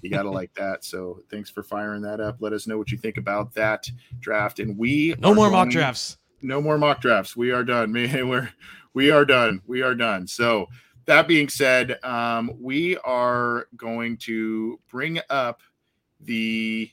you got to like [LAUGHS] that. So thanks for firing that up. Let us know what you think about that draft. And we no more going, mock drafts. No more mock drafts. We are done. [LAUGHS] We're we are done. We are done. So that being said, um, we are going to bring up the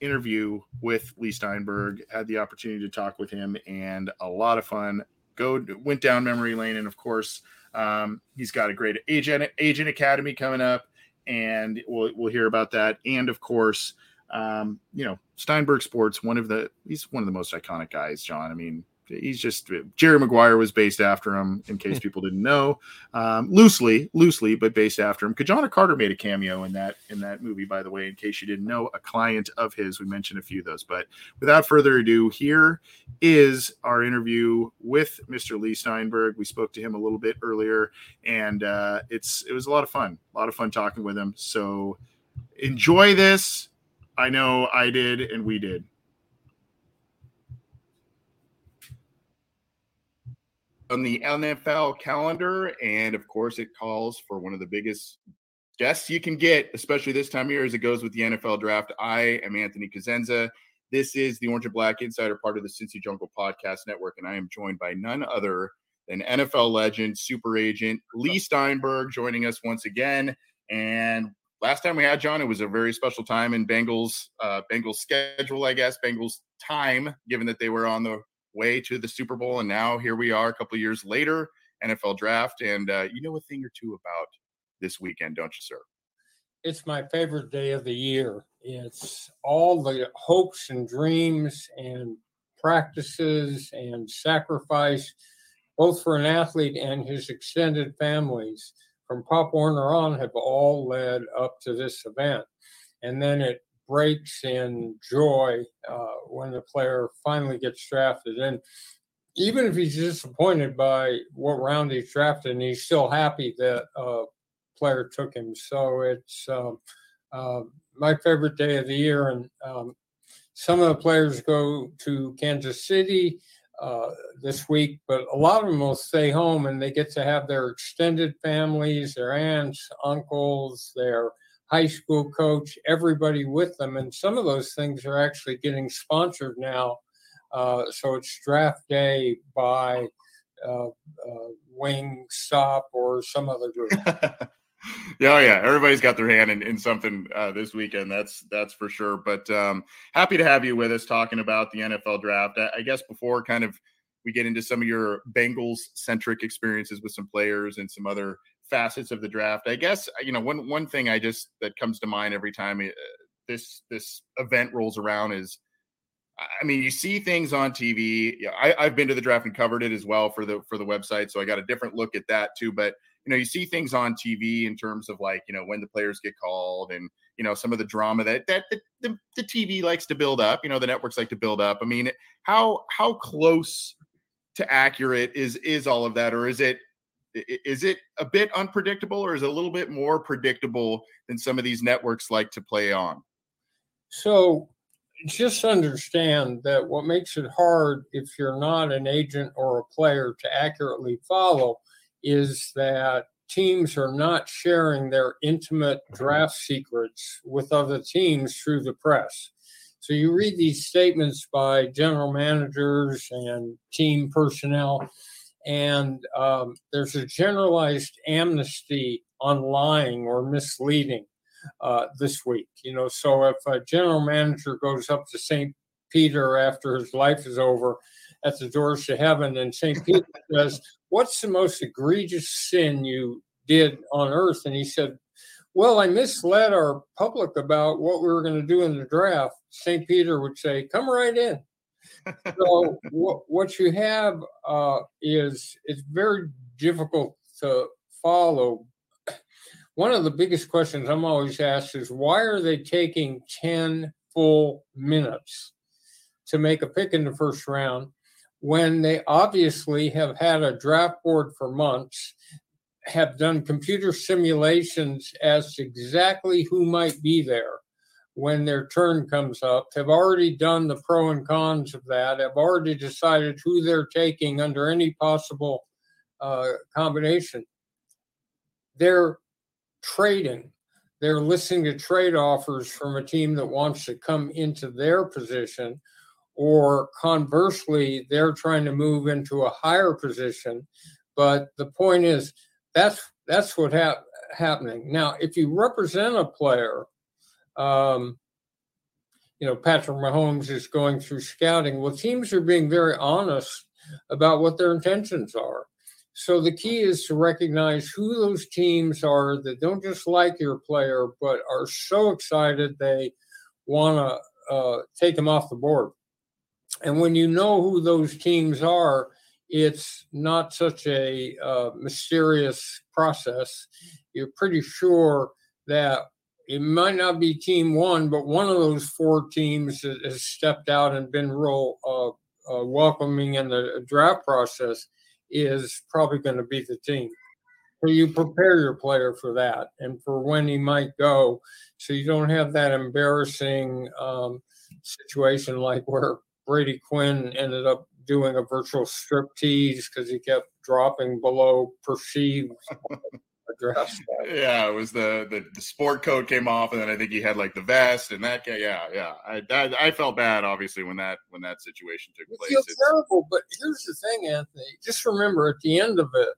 interview with Leigh Steinberg. Had the opportunity to talk with him, and a lot of fun. Go went down memory lane, and of course, um, he's got a great agent agent academy coming up, and we'll we'll hear about that. And of course, um, you know Steinberg Sports, one of the he's one of the most iconic guys. John, I mean, he's just Jerry Maguire was based after him, in case people didn't know, um, loosely, loosely, but based after him. Ki-Jana Carter made a cameo in that in that movie, by the way, in case you didn't know, a client of his. We mentioned a few of those, but without further ado, here is our interview with Mr. Leigh Steinberg. We spoke to him a little bit earlier, and uh, it's it was a lot of fun, a lot of fun talking with him. So enjoy this. I know I did, and we did. On the NFL calendar. And of course, it calls for one of the biggest guests you can get, especially this time of year as it goes with the NFL draft. I am Anthony Cosenza. This is the Orange and Black Insider, part of the Cincy Jungle Podcast Network, and I am joined by none other than NFL legend, super agent Leigh Steinberg, joining us once again. And last time we had John, it was a very special time in Bengals uh, Bengals schedule, I guess, Bengals time, given that they were on the way to the Super Bowl, and now here we are a couple years later, NFL draft, and uh, you know a thing or two about this weekend, don't you, sir? It's my favorite day of the year. It's all the hopes and dreams and practices and sacrifice, both for an athlete and his extended families from Pop Warner on, have all led up to this event. And then it breaks in joy uh, when the player finally gets drafted. And even if he's disappointed by what round he's drafted, and he's still happy that a uh, player took him. So it's um, uh, my favorite day of the year. And um, some of the players go to Kansas City. Uh, this week, but a lot of them will stay home and they get to have their extended families, their aunts, uncles, their high school coach, everybody with them. And some of those things are actually getting sponsored now. Uh, so it's draft day by uh, uh, Wing Stop or some other group. [LAUGHS] yeah, oh yeah, everybody's got their hand in, in something uh, this weekend. That's that's for sure. But um, happy to have you with us talking about the NFL draft. I, I guess before kind of we get into some of your Bengals centric experiences with some players and some other facets of the draft. I guess uh, you know one one thing I just that comes to mind every time uh, this this event rolls around is I mean, you see things on TV. Yeah, I, I've been to the draft and covered it as well for the for the website, so I got a different look at that too. But you know, you see things on TV in terms of like you know when the players get called and you know some of the drama that that the, the, the TV likes to build up. You know, the networks like to build up. I mean, how how close to accurate is is all of that, or is it is it a bit unpredictable or is it a little bit more predictable than some of these networks like to play on? So just understand that what makes it hard if you're not an agent or a player to accurately follow is that teams are not sharing their intimate mm-hmm. draft secrets with other teams through the press. So you read these statements by general managers and team personnel and um, there's a generalized amnesty on lying or misleading uh, this week. You know, so if a general manager goes up to St. Peter after his life is over at the doors to heaven, and St. Peter [LAUGHS] says, What's the most egregious sin you did on earth. And he said, Well, I misled our public about what we were going to do in the draft. St. Peter would say, Come right in. So what, what you have uh, is it's very difficult to follow. One of the biggest questions I'm always asked is why are they taking 10 full minutes to make a pick in the first round when they obviously have had a draft board for months, have done computer simulations as to exactly who might be there when their turn comes up, have already done the pro and cons of that, have already decided who they're taking under any possible uh, combination. They're trading. They're listening to trade offers from a team that wants to come into their position or conversely, they're trying to move into a higher position. But the point is, that's that's what hap- happening now. If you represent a player, um, you know Patrick Mahomes is going through scouting. Well, teams are being very honest about what their intentions are. So the key is to recognize who those teams are that don't just like your player, but are so excited they want to uh, take him off the board. And when you know who those teams are, it's not such a uh, mysterious process. You're pretty sure that it might not be team one, but one of those four teams that has stepped out and been real uh, uh, welcoming in the draft process is probably going to be the team. So you prepare your player for that and for when he might go, so you don't have that embarrassing um, situation like where Brady Quinn ended up doing a virtual strip tease because he kept dropping below perceived [LAUGHS] Yeah, it was the, the, the sport coat came off, and then I think he had like the vest and that. Yeah, yeah. I that, I felt bad obviously when that when that situation took place. It's terrible, but here's the thing, Anthony. Just remember at the end of it,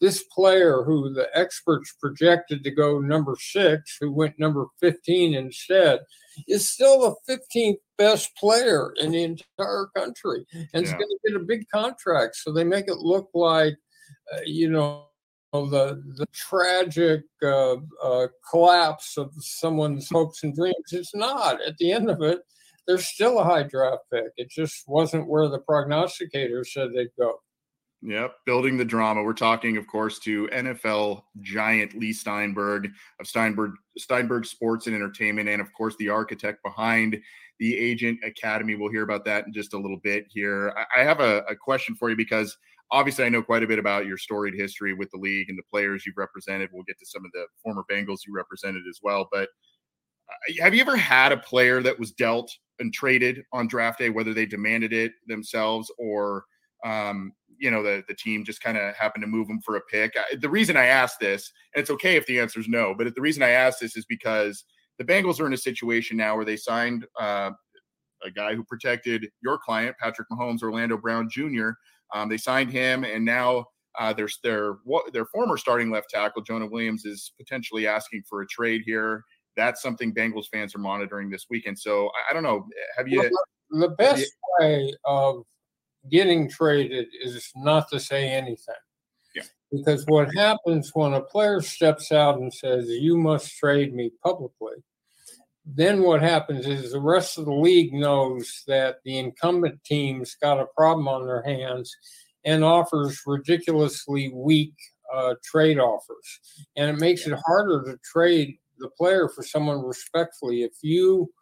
this player who the experts projected to go number six, who went number 15 instead, is still the 15th best player in the entire country and yeah. going to get a big contract. So they make it look like, uh, you know, the the tragic uh, uh, collapse of someone's hopes and dreams. It's not. At the end of it, there's still a high draft pick. It just wasn't where the prognosticators said they'd go. Yep, building the drama. We're talking, of course, to NFL giant Leigh Steinberg of Steinberg Steinberg Sports and Entertainment, and of course the architect behind the Agent Academy. We'll hear about that in just a little bit here. I, have a, a question for you because obviously I know quite a bit about your storied history with the league and the players you've represented. We'll get to some of the former Bengals you represented as well. But uh, have you ever had a player that was dealt and traded on draft day, whether they demanded it themselves or um, you know the the team just kind of happened to move them for a pick. I, the reason I ask this, and it's okay if the answer is no, but the reason I ask this is because the Bengals are in a situation now where they signed uh, a guy who protected your client, Patrick Mahomes, Orlando Brown Jr. Um, they signed him, and now uh, their their their former starting left tackle Jonah Williams is potentially asking for a trade here. That's something Bengals fans are monitoring this weekend. So I, I don't know. Have you? The best you, way of getting traded is not to say anything. Yeah. Because what happens when a player steps out and says, You must trade me publicly, then what happens is the rest of the league knows that the incumbent team's got a problem on their hands and offers ridiculously weak uh, trade offers. And it makes it harder to trade the player for someone respectfully. If you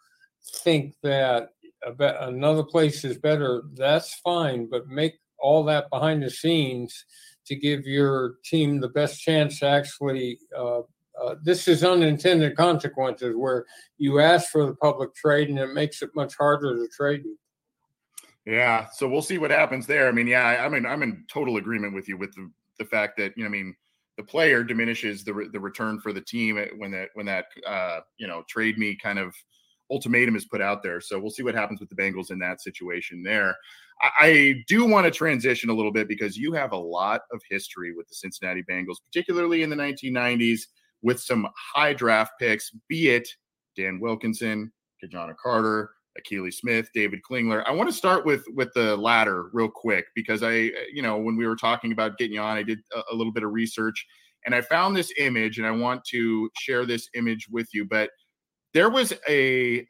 think that another place is better, that's fine, but make all that behind the scenes to give your team the best chance to actually. Uh, uh, this is unintended consequences where you ask for the public trade and it makes it much harder to trade you. Yeah, so we'll see what happens there. I mean, yeah, I, I mean, I'm in total agreement with you with the the fact that you know, I mean, the player diminishes the the return for the team when that when that uh, you know trade me kind of ultimatum is put out there. So we'll see what happens with the Bengals in that situation there. I, I do want to transition a little bit because you have a lot of history with the Cincinnati Bengals, particularly in the 1990s, with some high draft picks, be it Dan Wilkinson, Ki-Jana Carter, Akili Smith, David Klingler. I want to start with with the latter real quick because I, you know, when we were talking about getting you on, I did a, a little bit of research And I found this image, and I want to share this image with you. But there was a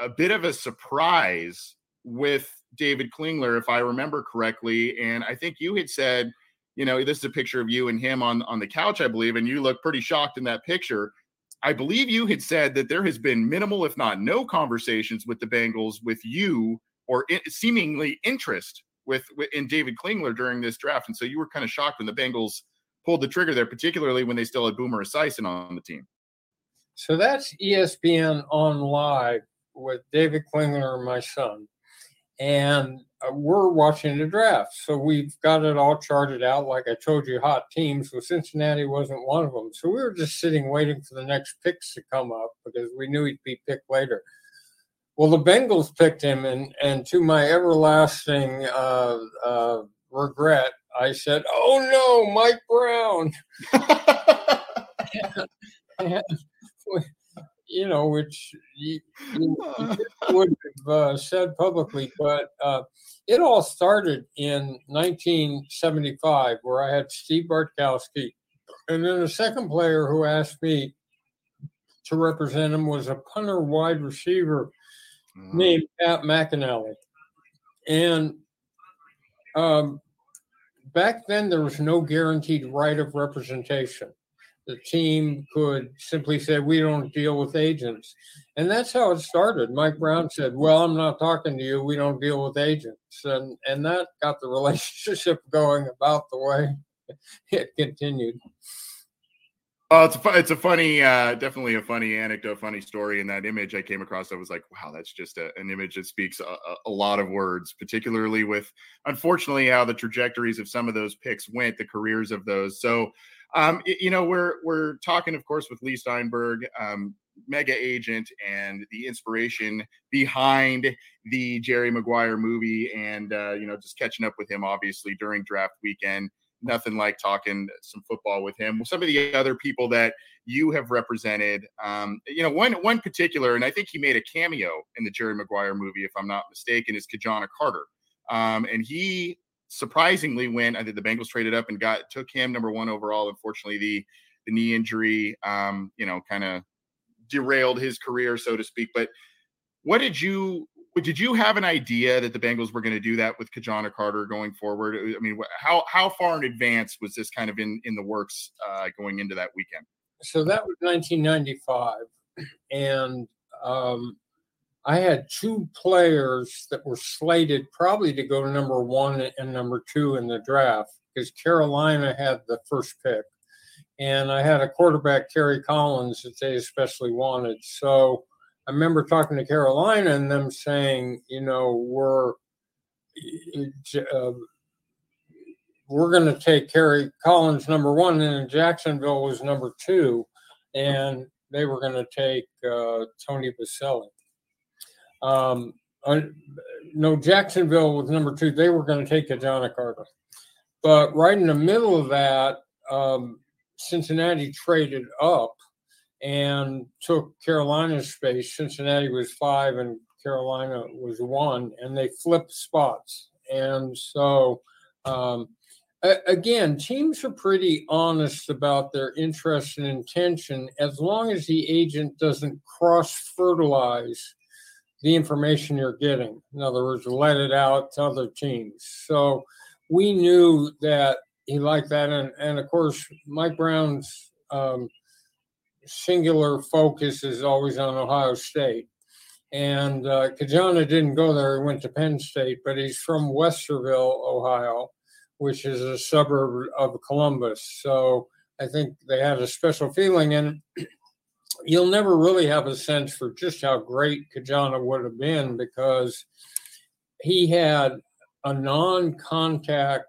a bit of a surprise with David Klingler, if I remember correctly. And I think you had said, you know, this is a picture of you and him on on the couch, I believe, and you look pretty shocked in that picture. I believe you had said that there has been minimal, if not no, conversations with the Bengals with you or in, seemingly interest with, with in David Klingler during this draft, and so you were kind of shocked when the Bengals pulled the trigger there, particularly when they still had Boomer Esiason on the team. So that's ESPN on live with David Klingler and my son, and uh, we're watching the draft. So we've got it all charted out, like I told you, hot teams. Well, Cincinnati wasn't one of them. So we were just sitting waiting for the next picks to come up because we knew he'd be picked later. Well, the Bengals picked him, and and to my everlasting uh, uh, regret, I said, "Oh no, Mike Brown." [LAUGHS] [LAUGHS] and, you know, which you, [LAUGHS] you would have uh, said publicly, but uh, it all started in 1975, where I had Steve Bartkowski, and then the second player who asked me to represent him was a punter wide receiver mm-hmm. named Pat McInally. And um, back then, there was no guaranteed right of representation. The team could simply say, We don't deal with agents. And that's how it started. Mike Brown said, Well, I'm not talking to you. We don't deal with agents. And, and that got the [LAUGHS] relationship going about the way it continued. Oh, it's a it's a funny, uh, definitely a funny anecdote, funny story. In that image I came across, I was like, wow, that's just a, an image that speaks a, a, lot of words, particularly with, unfortunately, how the trajectories of some of those picks went, the careers of those. So, um, you know, we're we're talking, of course, with Leigh Steinberg, um, mega agent, and the inspiration behind the Jerry Maguire movie, and uh, you know, just catching up with him, obviously during draft weekend nothing like talking some football with him. Some of the other people that you have represented, um, you know, one one particular, and I think he made a cameo in the Jerry Maguire movie, if I'm not mistaken, is Ki-Jana Carter, um, and he surprisingly went. I think the Bengals traded up and got took him number one overall. Unfortunately, the the knee injury, um, you know, kind of derailed his career, so to speak. But what did you did you have an idea that the Bengals were going to do that with Ki-Jana Carter going forward? I mean, how how far in advance was this kind of in in the works uh, going into that weekend? So that was 1995, and um, I had two players that were slated probably to go number one and number two in the draft because Carolina had the first pick, and I had a quarterback Kerry Collins that they especially wanted. So I remember talking to Carolina and them saying, you know, we're uh, we're going to take Kerry Collins number one, and Jacksonville was number two, and they were going to take uh, Tony Boselli. Um, uh, no, Jacksonville was number two. They were going to take Ki-Jana Carter, but right in the middle of that, um, Cincinnati traded up and took Carolina's space. Cincinnati was five and Carolina was one, and they flipped spots. And so, um, again, teams are pretty honest about their interest and intention as long as the agent doesn't cross fertilize the information you're getting. In other words, let it out to other teams. So we knew that he liked that. And, and of course, Mike Brown's um, singular focus is always on Ohio State. And uh, Ki-Jana didn't go there, he went to Penn State, but he's from Westerville, Ohio, which is a suburb of Columbus. So I think they had a special feeling. And you'll never really have a sense for just how great Ki-Jana would have been because he had a non contact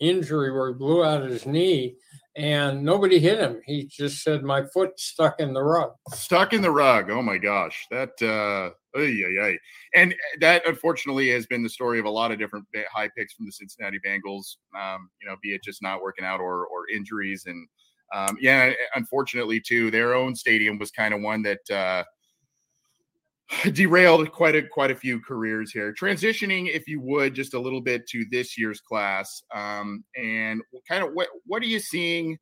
injury where he blew out his knee and nobody hit him. He just said, "My foot stuck in the rug." Stuck in the rug. Oh my gosh, that. uh yeah, And that unfortunately has been the story of a lot of different high picks from the Cincinnati Bengals. Um, you know, be it just not working out or or injuries, and um, yeah, unfortunately too, their own stadium was kind of one that uh, [SIGHS] derailed quite a quite a few careers here. Transitioning, if you would, just a little bit to this year's class, um, and kind of what what are you seeing?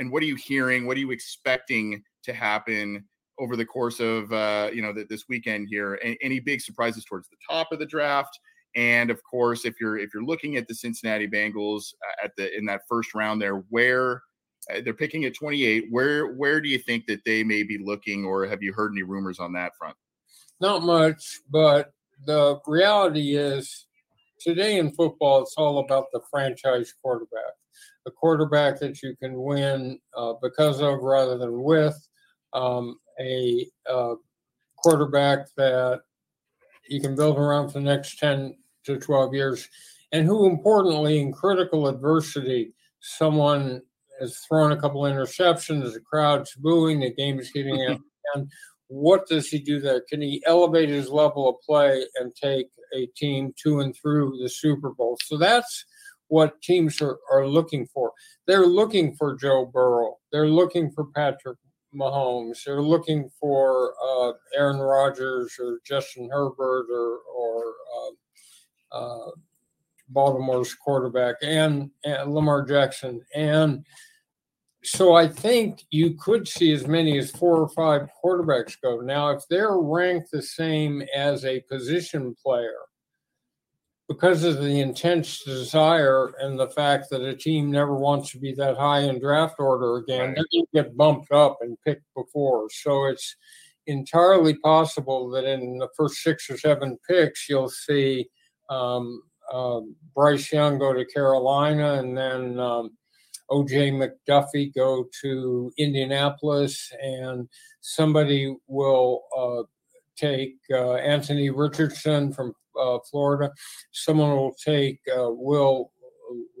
and what are you hearing? What are you expecting to happen over the course of uh, you know the, this weekend here? Any, any big surprises towards the top of the draft? And of course, if you're if you're looking at the Cincinnati Bengals uh, at the in that first round there, where they're picking at 28, where where do you think that they may be looking, or have you heard any rumors on that front? Not much, but the reality is today in football, it's all about the franchise quarterback, the quarterback that you can win uh, because of rather than with, um, a uh, quarterback that you can build around for the next 10 to 12 years, and who, importantly, in critical adversity, someone has thrown a couple interceptions, the crowd's booing, the game is getting out. And what does he do there? Can he elevate his level of play and take a team to and through the Super Bowl? So that's what teams are, are looking for. They're looking for Joe Burrow. They're looking for Patrick Mahomes. They're looking for uh, Aaron Rodgers or Justin Herbert or, or uh, uh, Baltimore's quarterback and, and Lamar Jackson. And so I think you could see as many as four or five quarterbacks go. Now, if they're ranked the same as a position player, because of the intense desire and the fact that a team never wants to be that high in draft order again, right. they get bumped up and picked before. So it's entirely possible that in the first six or seven picks, you'll see um, uh, Bryce Young go to Carolina and then um, OJ McDuffie go to Indianapolis, and somebody will uh, take uh, Anthony Richardson from uh, Florida. Someone will take uh, Will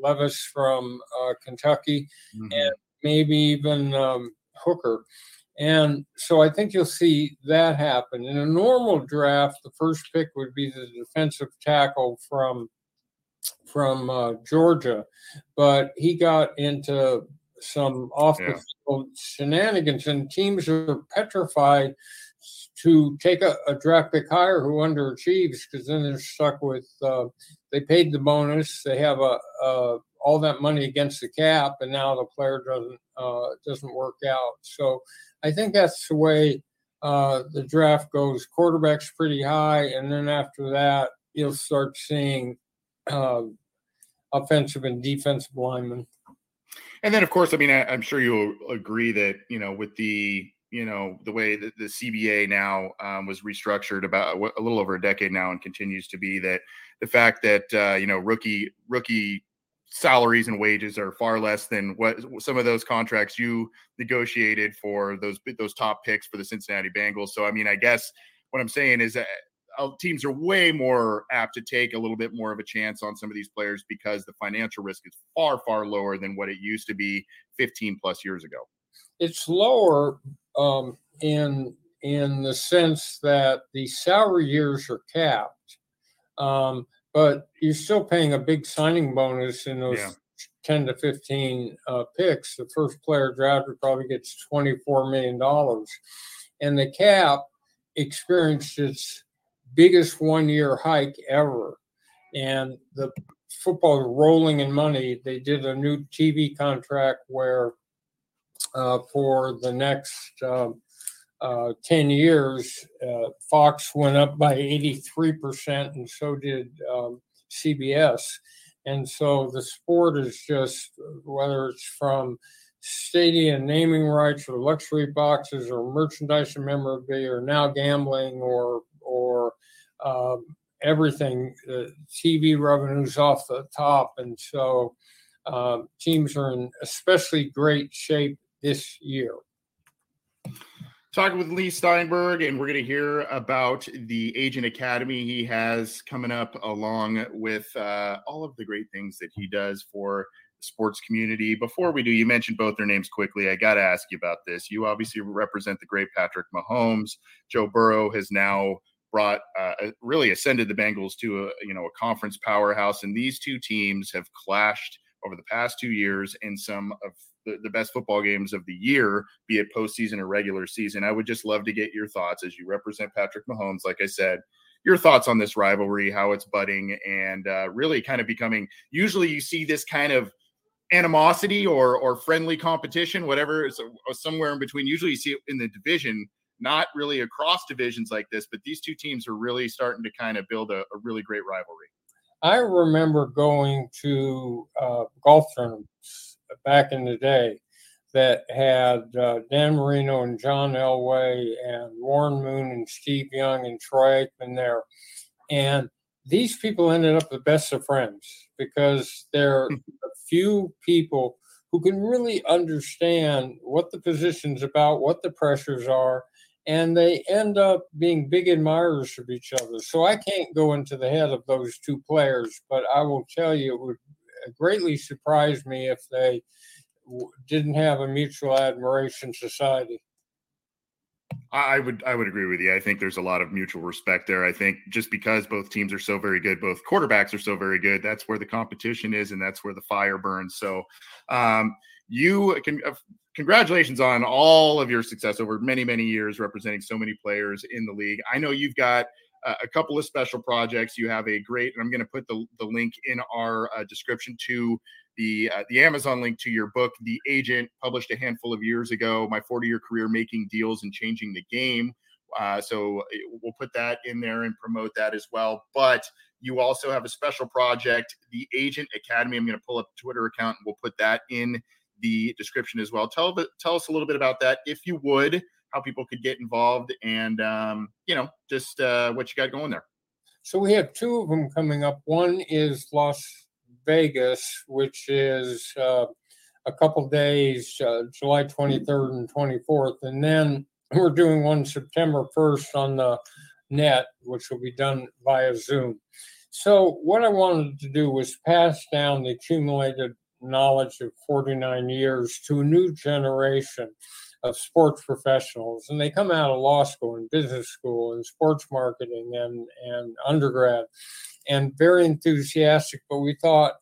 Levis from uh, Kentucky, mm-hmm. and maybe even um, Hooker. And so I think you'll see that happen. In a normal draft, the first pick would be the defensive tackle from from uh, Georgia, but he got into some off the field shenanigans, and teams are petrified to take a, a draft pick higher who underachieves because then they're stuck with uh, they paid the bonus, they have a, a, all that money against the cap, and now the player doesn't uh, doesn't work out. So I think that's the way uh, the draft goes. Quarterback's pretty high, and then after that, you'll start seeing uh, offensive and defensive linemen. And then, of course, I mean, I, am sure you'll agree that you know with the you know the way that the CBA now um, was restructured about a, little over a decade now and continues to be that the fact that uh, you know rookie rookie salaries and wages are far less than what some of those contracts you negotiated for those those top picks for the Cincinnati Bengals. So I mean, I guess what I'm saying is that teams are way more apt to take a little bit more of a chance on some of these players because the financial risk is far far lower than what it used to be 15 plus years ago it's lower um, in in the sense that the salary years are capped um, but you're still paying a big signing bonus in those yeah. 10 to 15 uh, picks the first player drafted probably gets 24 million dollars and the cap experienced its biggest one year hike ever. And the football is rolling in money. They did a new TV contract where uh, for the next uh, uh, 10 years, uh, Fox went up by 83%, and so did um, CBS. And so the sport is just, whether it's from stadium naming rights or luxury boxes or merchandise and memorabilia or now gambling or or um, everything. Uh, TV revenues off the top, and so um, teams are in especially great shape this year. Talking with Leigh Steinberg, and we're going to hear about the Agent Academy he has coming up, along with uh, all of the great things that he does for the sports community. Before we do, you mentioned both their names quickly. I got to ask you about this. You obviously represent the great Patrick Mahomes. Joe Burrow has now brought uh, really ascended the Bengals to a you know a conference powerhouse, and these two teams have clashed over the past two years in some of the, the best football games of the year, be it postseason or regular season. I would just love to get your thoughts as you represent Patrick Mahomes. Like I said, your thoughts on this rivalry, how it's budding, and uh, really kind of becoming. Usually, you see this kind of animosity or or friendly competition, whatever, is somewhere in between. Usually, you see it in the division, not really across divisions like this. But these two teams are really starting to kind of build a, a really great rivalry. I remember going to uh, golf tournaments back in the day that had uh, Dan Marino and John Elway and Warren Moon and Steve Young and Troy Aikman there. And these people ended up the best of friends because they're hmm. [LAUGHS] a few people who can really understand what the position's about, what the pressures are, and they end up being big admirers of each other. So I can't go into the head of those two players, but I will tell you it would greatly surprise me if they didn't have a mutual admiration society. I would I would agree with you. I think there's a lot of mutual respect there. I think just because both teams are so very good, both quarterbacks are so very good, that's where the competition is and that's where the fire burns. So, um, you can uh, congratulations on all of your success over many many years representing so many players in the league. I know you've got uh, a couple of special projects. You have a great, and I'm going to put the the link in our uh, description to the uh, the Amazon link to your book, The Agent, published a handful of years ago. My 40 year career making deals and changing the game. Uh, so uh, we'll put that in there and promote that as well. But you also have a special project, the Agent Academy. I'm going to pull up Twitter account and we'll put that in the description as well. Tell tell us a little bit about that, if you would, how people could get involved, and um, you know, just uh, what you got going there. So we have two of them coming up. One is Las Vegas, which is uh, a couple days, uh, July 23rd and 24th. And then we're doing one September 1st on the net, which will be done via Zoom. So, what I wanted to do was pass down the accumulated knowledge of 49 years to a new generation of sports professionals. And they come out of law school and business school and sports marketing and, and undergrad and very enthusiastic. But we thought,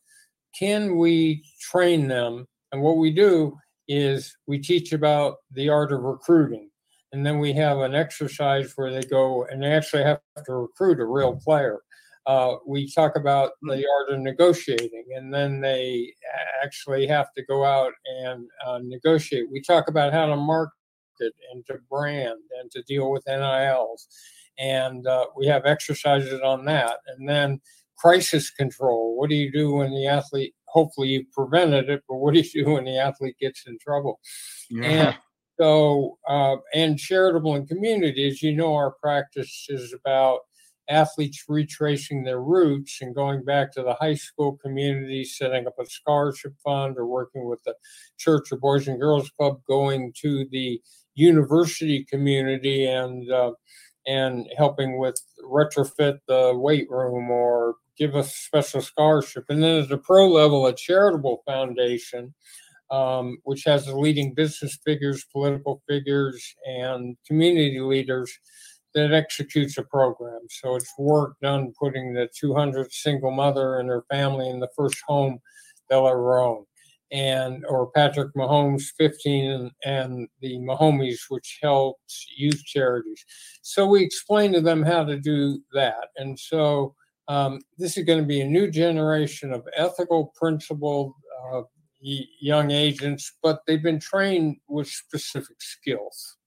can we train them? And what we do is we teach about the art of recruiting. And then we have an exercise where they go and they actually have to recruit a real player. Uh, we talk about the hmm. art of negotiating, and then they actually have to go out and uh, negotiate. We talk about how to market and to brand and to deal with NILs and uh, we have exercises on that. And then crisis control. What do you do when the athlete? Hopefully, you prevented it, but what do you do when the athlete gets in trouble? Yeah. And so, uh, and charitable and community, as you know, our practice is about athletes retracing their roots and going back to the high school community, setting up a scholarship fund, or working with the church or boys and girls club, going to the university community and uh, and helping with retrofit the weight room or give a special scholarship. And then at the pro level, a charitable foundation, um, which has the leading business figures, political figures, and community leaders that executes a program. So it's work done putting the 200 single mother and her family in the first home they'll ever own and or Patrick Mahomes 15 and, and the Mahomies, which helps youth charities. So we explain to them how to do that. And so um, this is going to be a new generation of ethical, principled uh, young agents, but they've been trained with specific skills.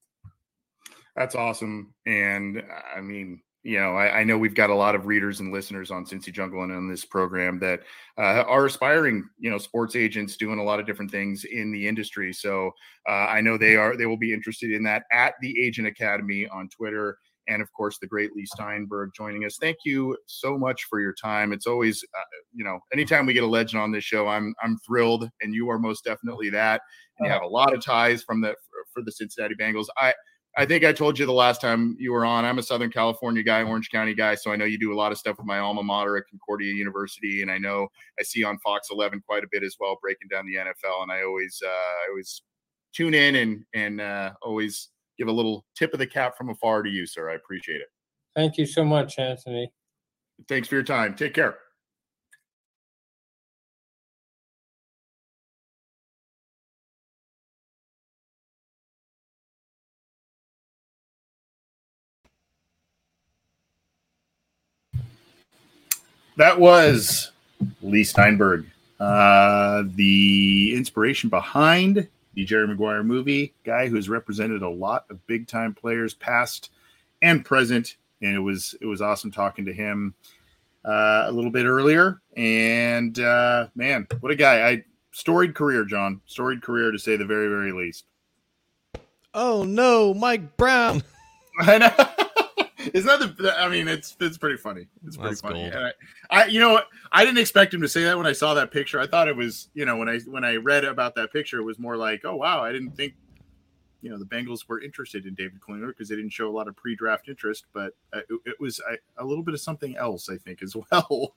That's awesome. And I mean, you know, I, I, know we've got a lot of readers and listeners on Cincy Jungle and on this program that uh, are aspiring, you know, sports agents doing a lot of different things in the industry. So uh, I know they are they will be interested in that at the Agent Academy on Twitter, and of course the great Leigh Steinberg joining us. Thank you so much for your time. It's always, uh, you know, anytime we get a legend on this show, I'm I'm thrilled, and you are most definitely that. And you uh-huh. have a lot of ties from the for the Cincinnati Bengals. I I think I told you the last time you were on. I'm a Southern California guy, Orange County guy, so I know you do a lot of stuff with my alma mater at Concordia University, and I know I see on Fox 11 quite a bit as well, breaking down the NFL. And I always, uh, I always tune in and and uh, always give a little tip of the cap from afar to you, sir. I appreciate it. Thank you so much, Anthony. Thanks for your time. Take care. That was Leigh Steinberg. Uh, the inspiration behind the Jerry Maguire movie, guy who's represented a lot of big time players, past and present, and it was it was awesome talking to him uh, a little bit earlier. And uh, man, what a guy! I storied career, John, storied career to say the very very least. Oh no, Mike Brown. [LAUGHS] I know. It's not the. I mean, it's it's pretty funny. It's pretty That's funny. And I, I, you know. I didn't expect him to say that when I saw that picture. I thought it was, you know, when I when I read about that picture, it was more like, oh wow, I didn't think, you know, the Bengals were interested in David Klingler because they didn't show a lot of pre-draft interest. But uh, it, it was I, a little bit of something else, I think, as [LAUGHS] well,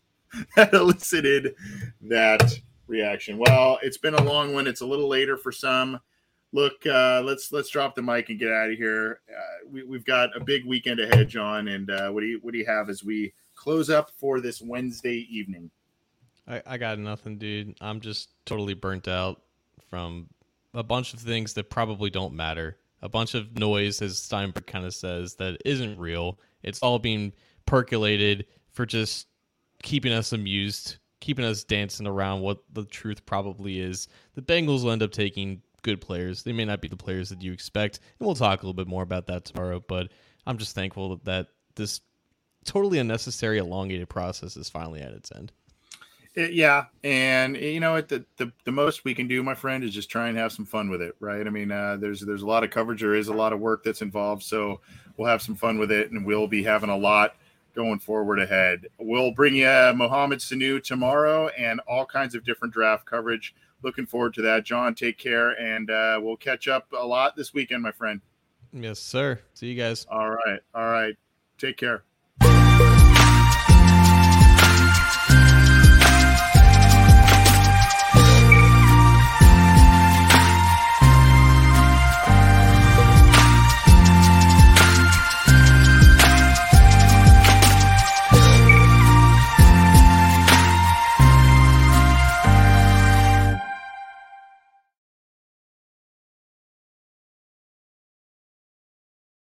that elicited that reaction. Well, it's been a long one. It's a little later for some look uh let's let's drop the mic and get out of here uh, we, we've got a big weekend ahead john and uh what do you what do you have as we close up for this wednesday evening I, I got nothing, dude. I'm just totally burnt out from a bunch of things that probably don't matter. A bunch of noise, as Steinberg kind of says, that isn't real. It's all being percolated for just keeping us amused, keeping us dancing around what the truth probably is. The Bengals will end up taking good players. They may not be the players that you expect, and we'll talk a little bit more about that tomorrow. But I'm just thankful that this totally unnecessary, elongated process is finally at its end. It- yeah and you know what the, the the most we can do my friend is just try and have some fun with it right i mean uh there's there's a lot of coverage there is a lot of work that's involved so we'll have some fun with it and we'll be having a lot going forward ahead we'll bring you mohamed sanu tomorrow and all kinds of different draft coverage looking forward to that. John take care and uh we'll catch up a lot this weekend my friend. Yes, sir. See you guys. all right. All right. Take care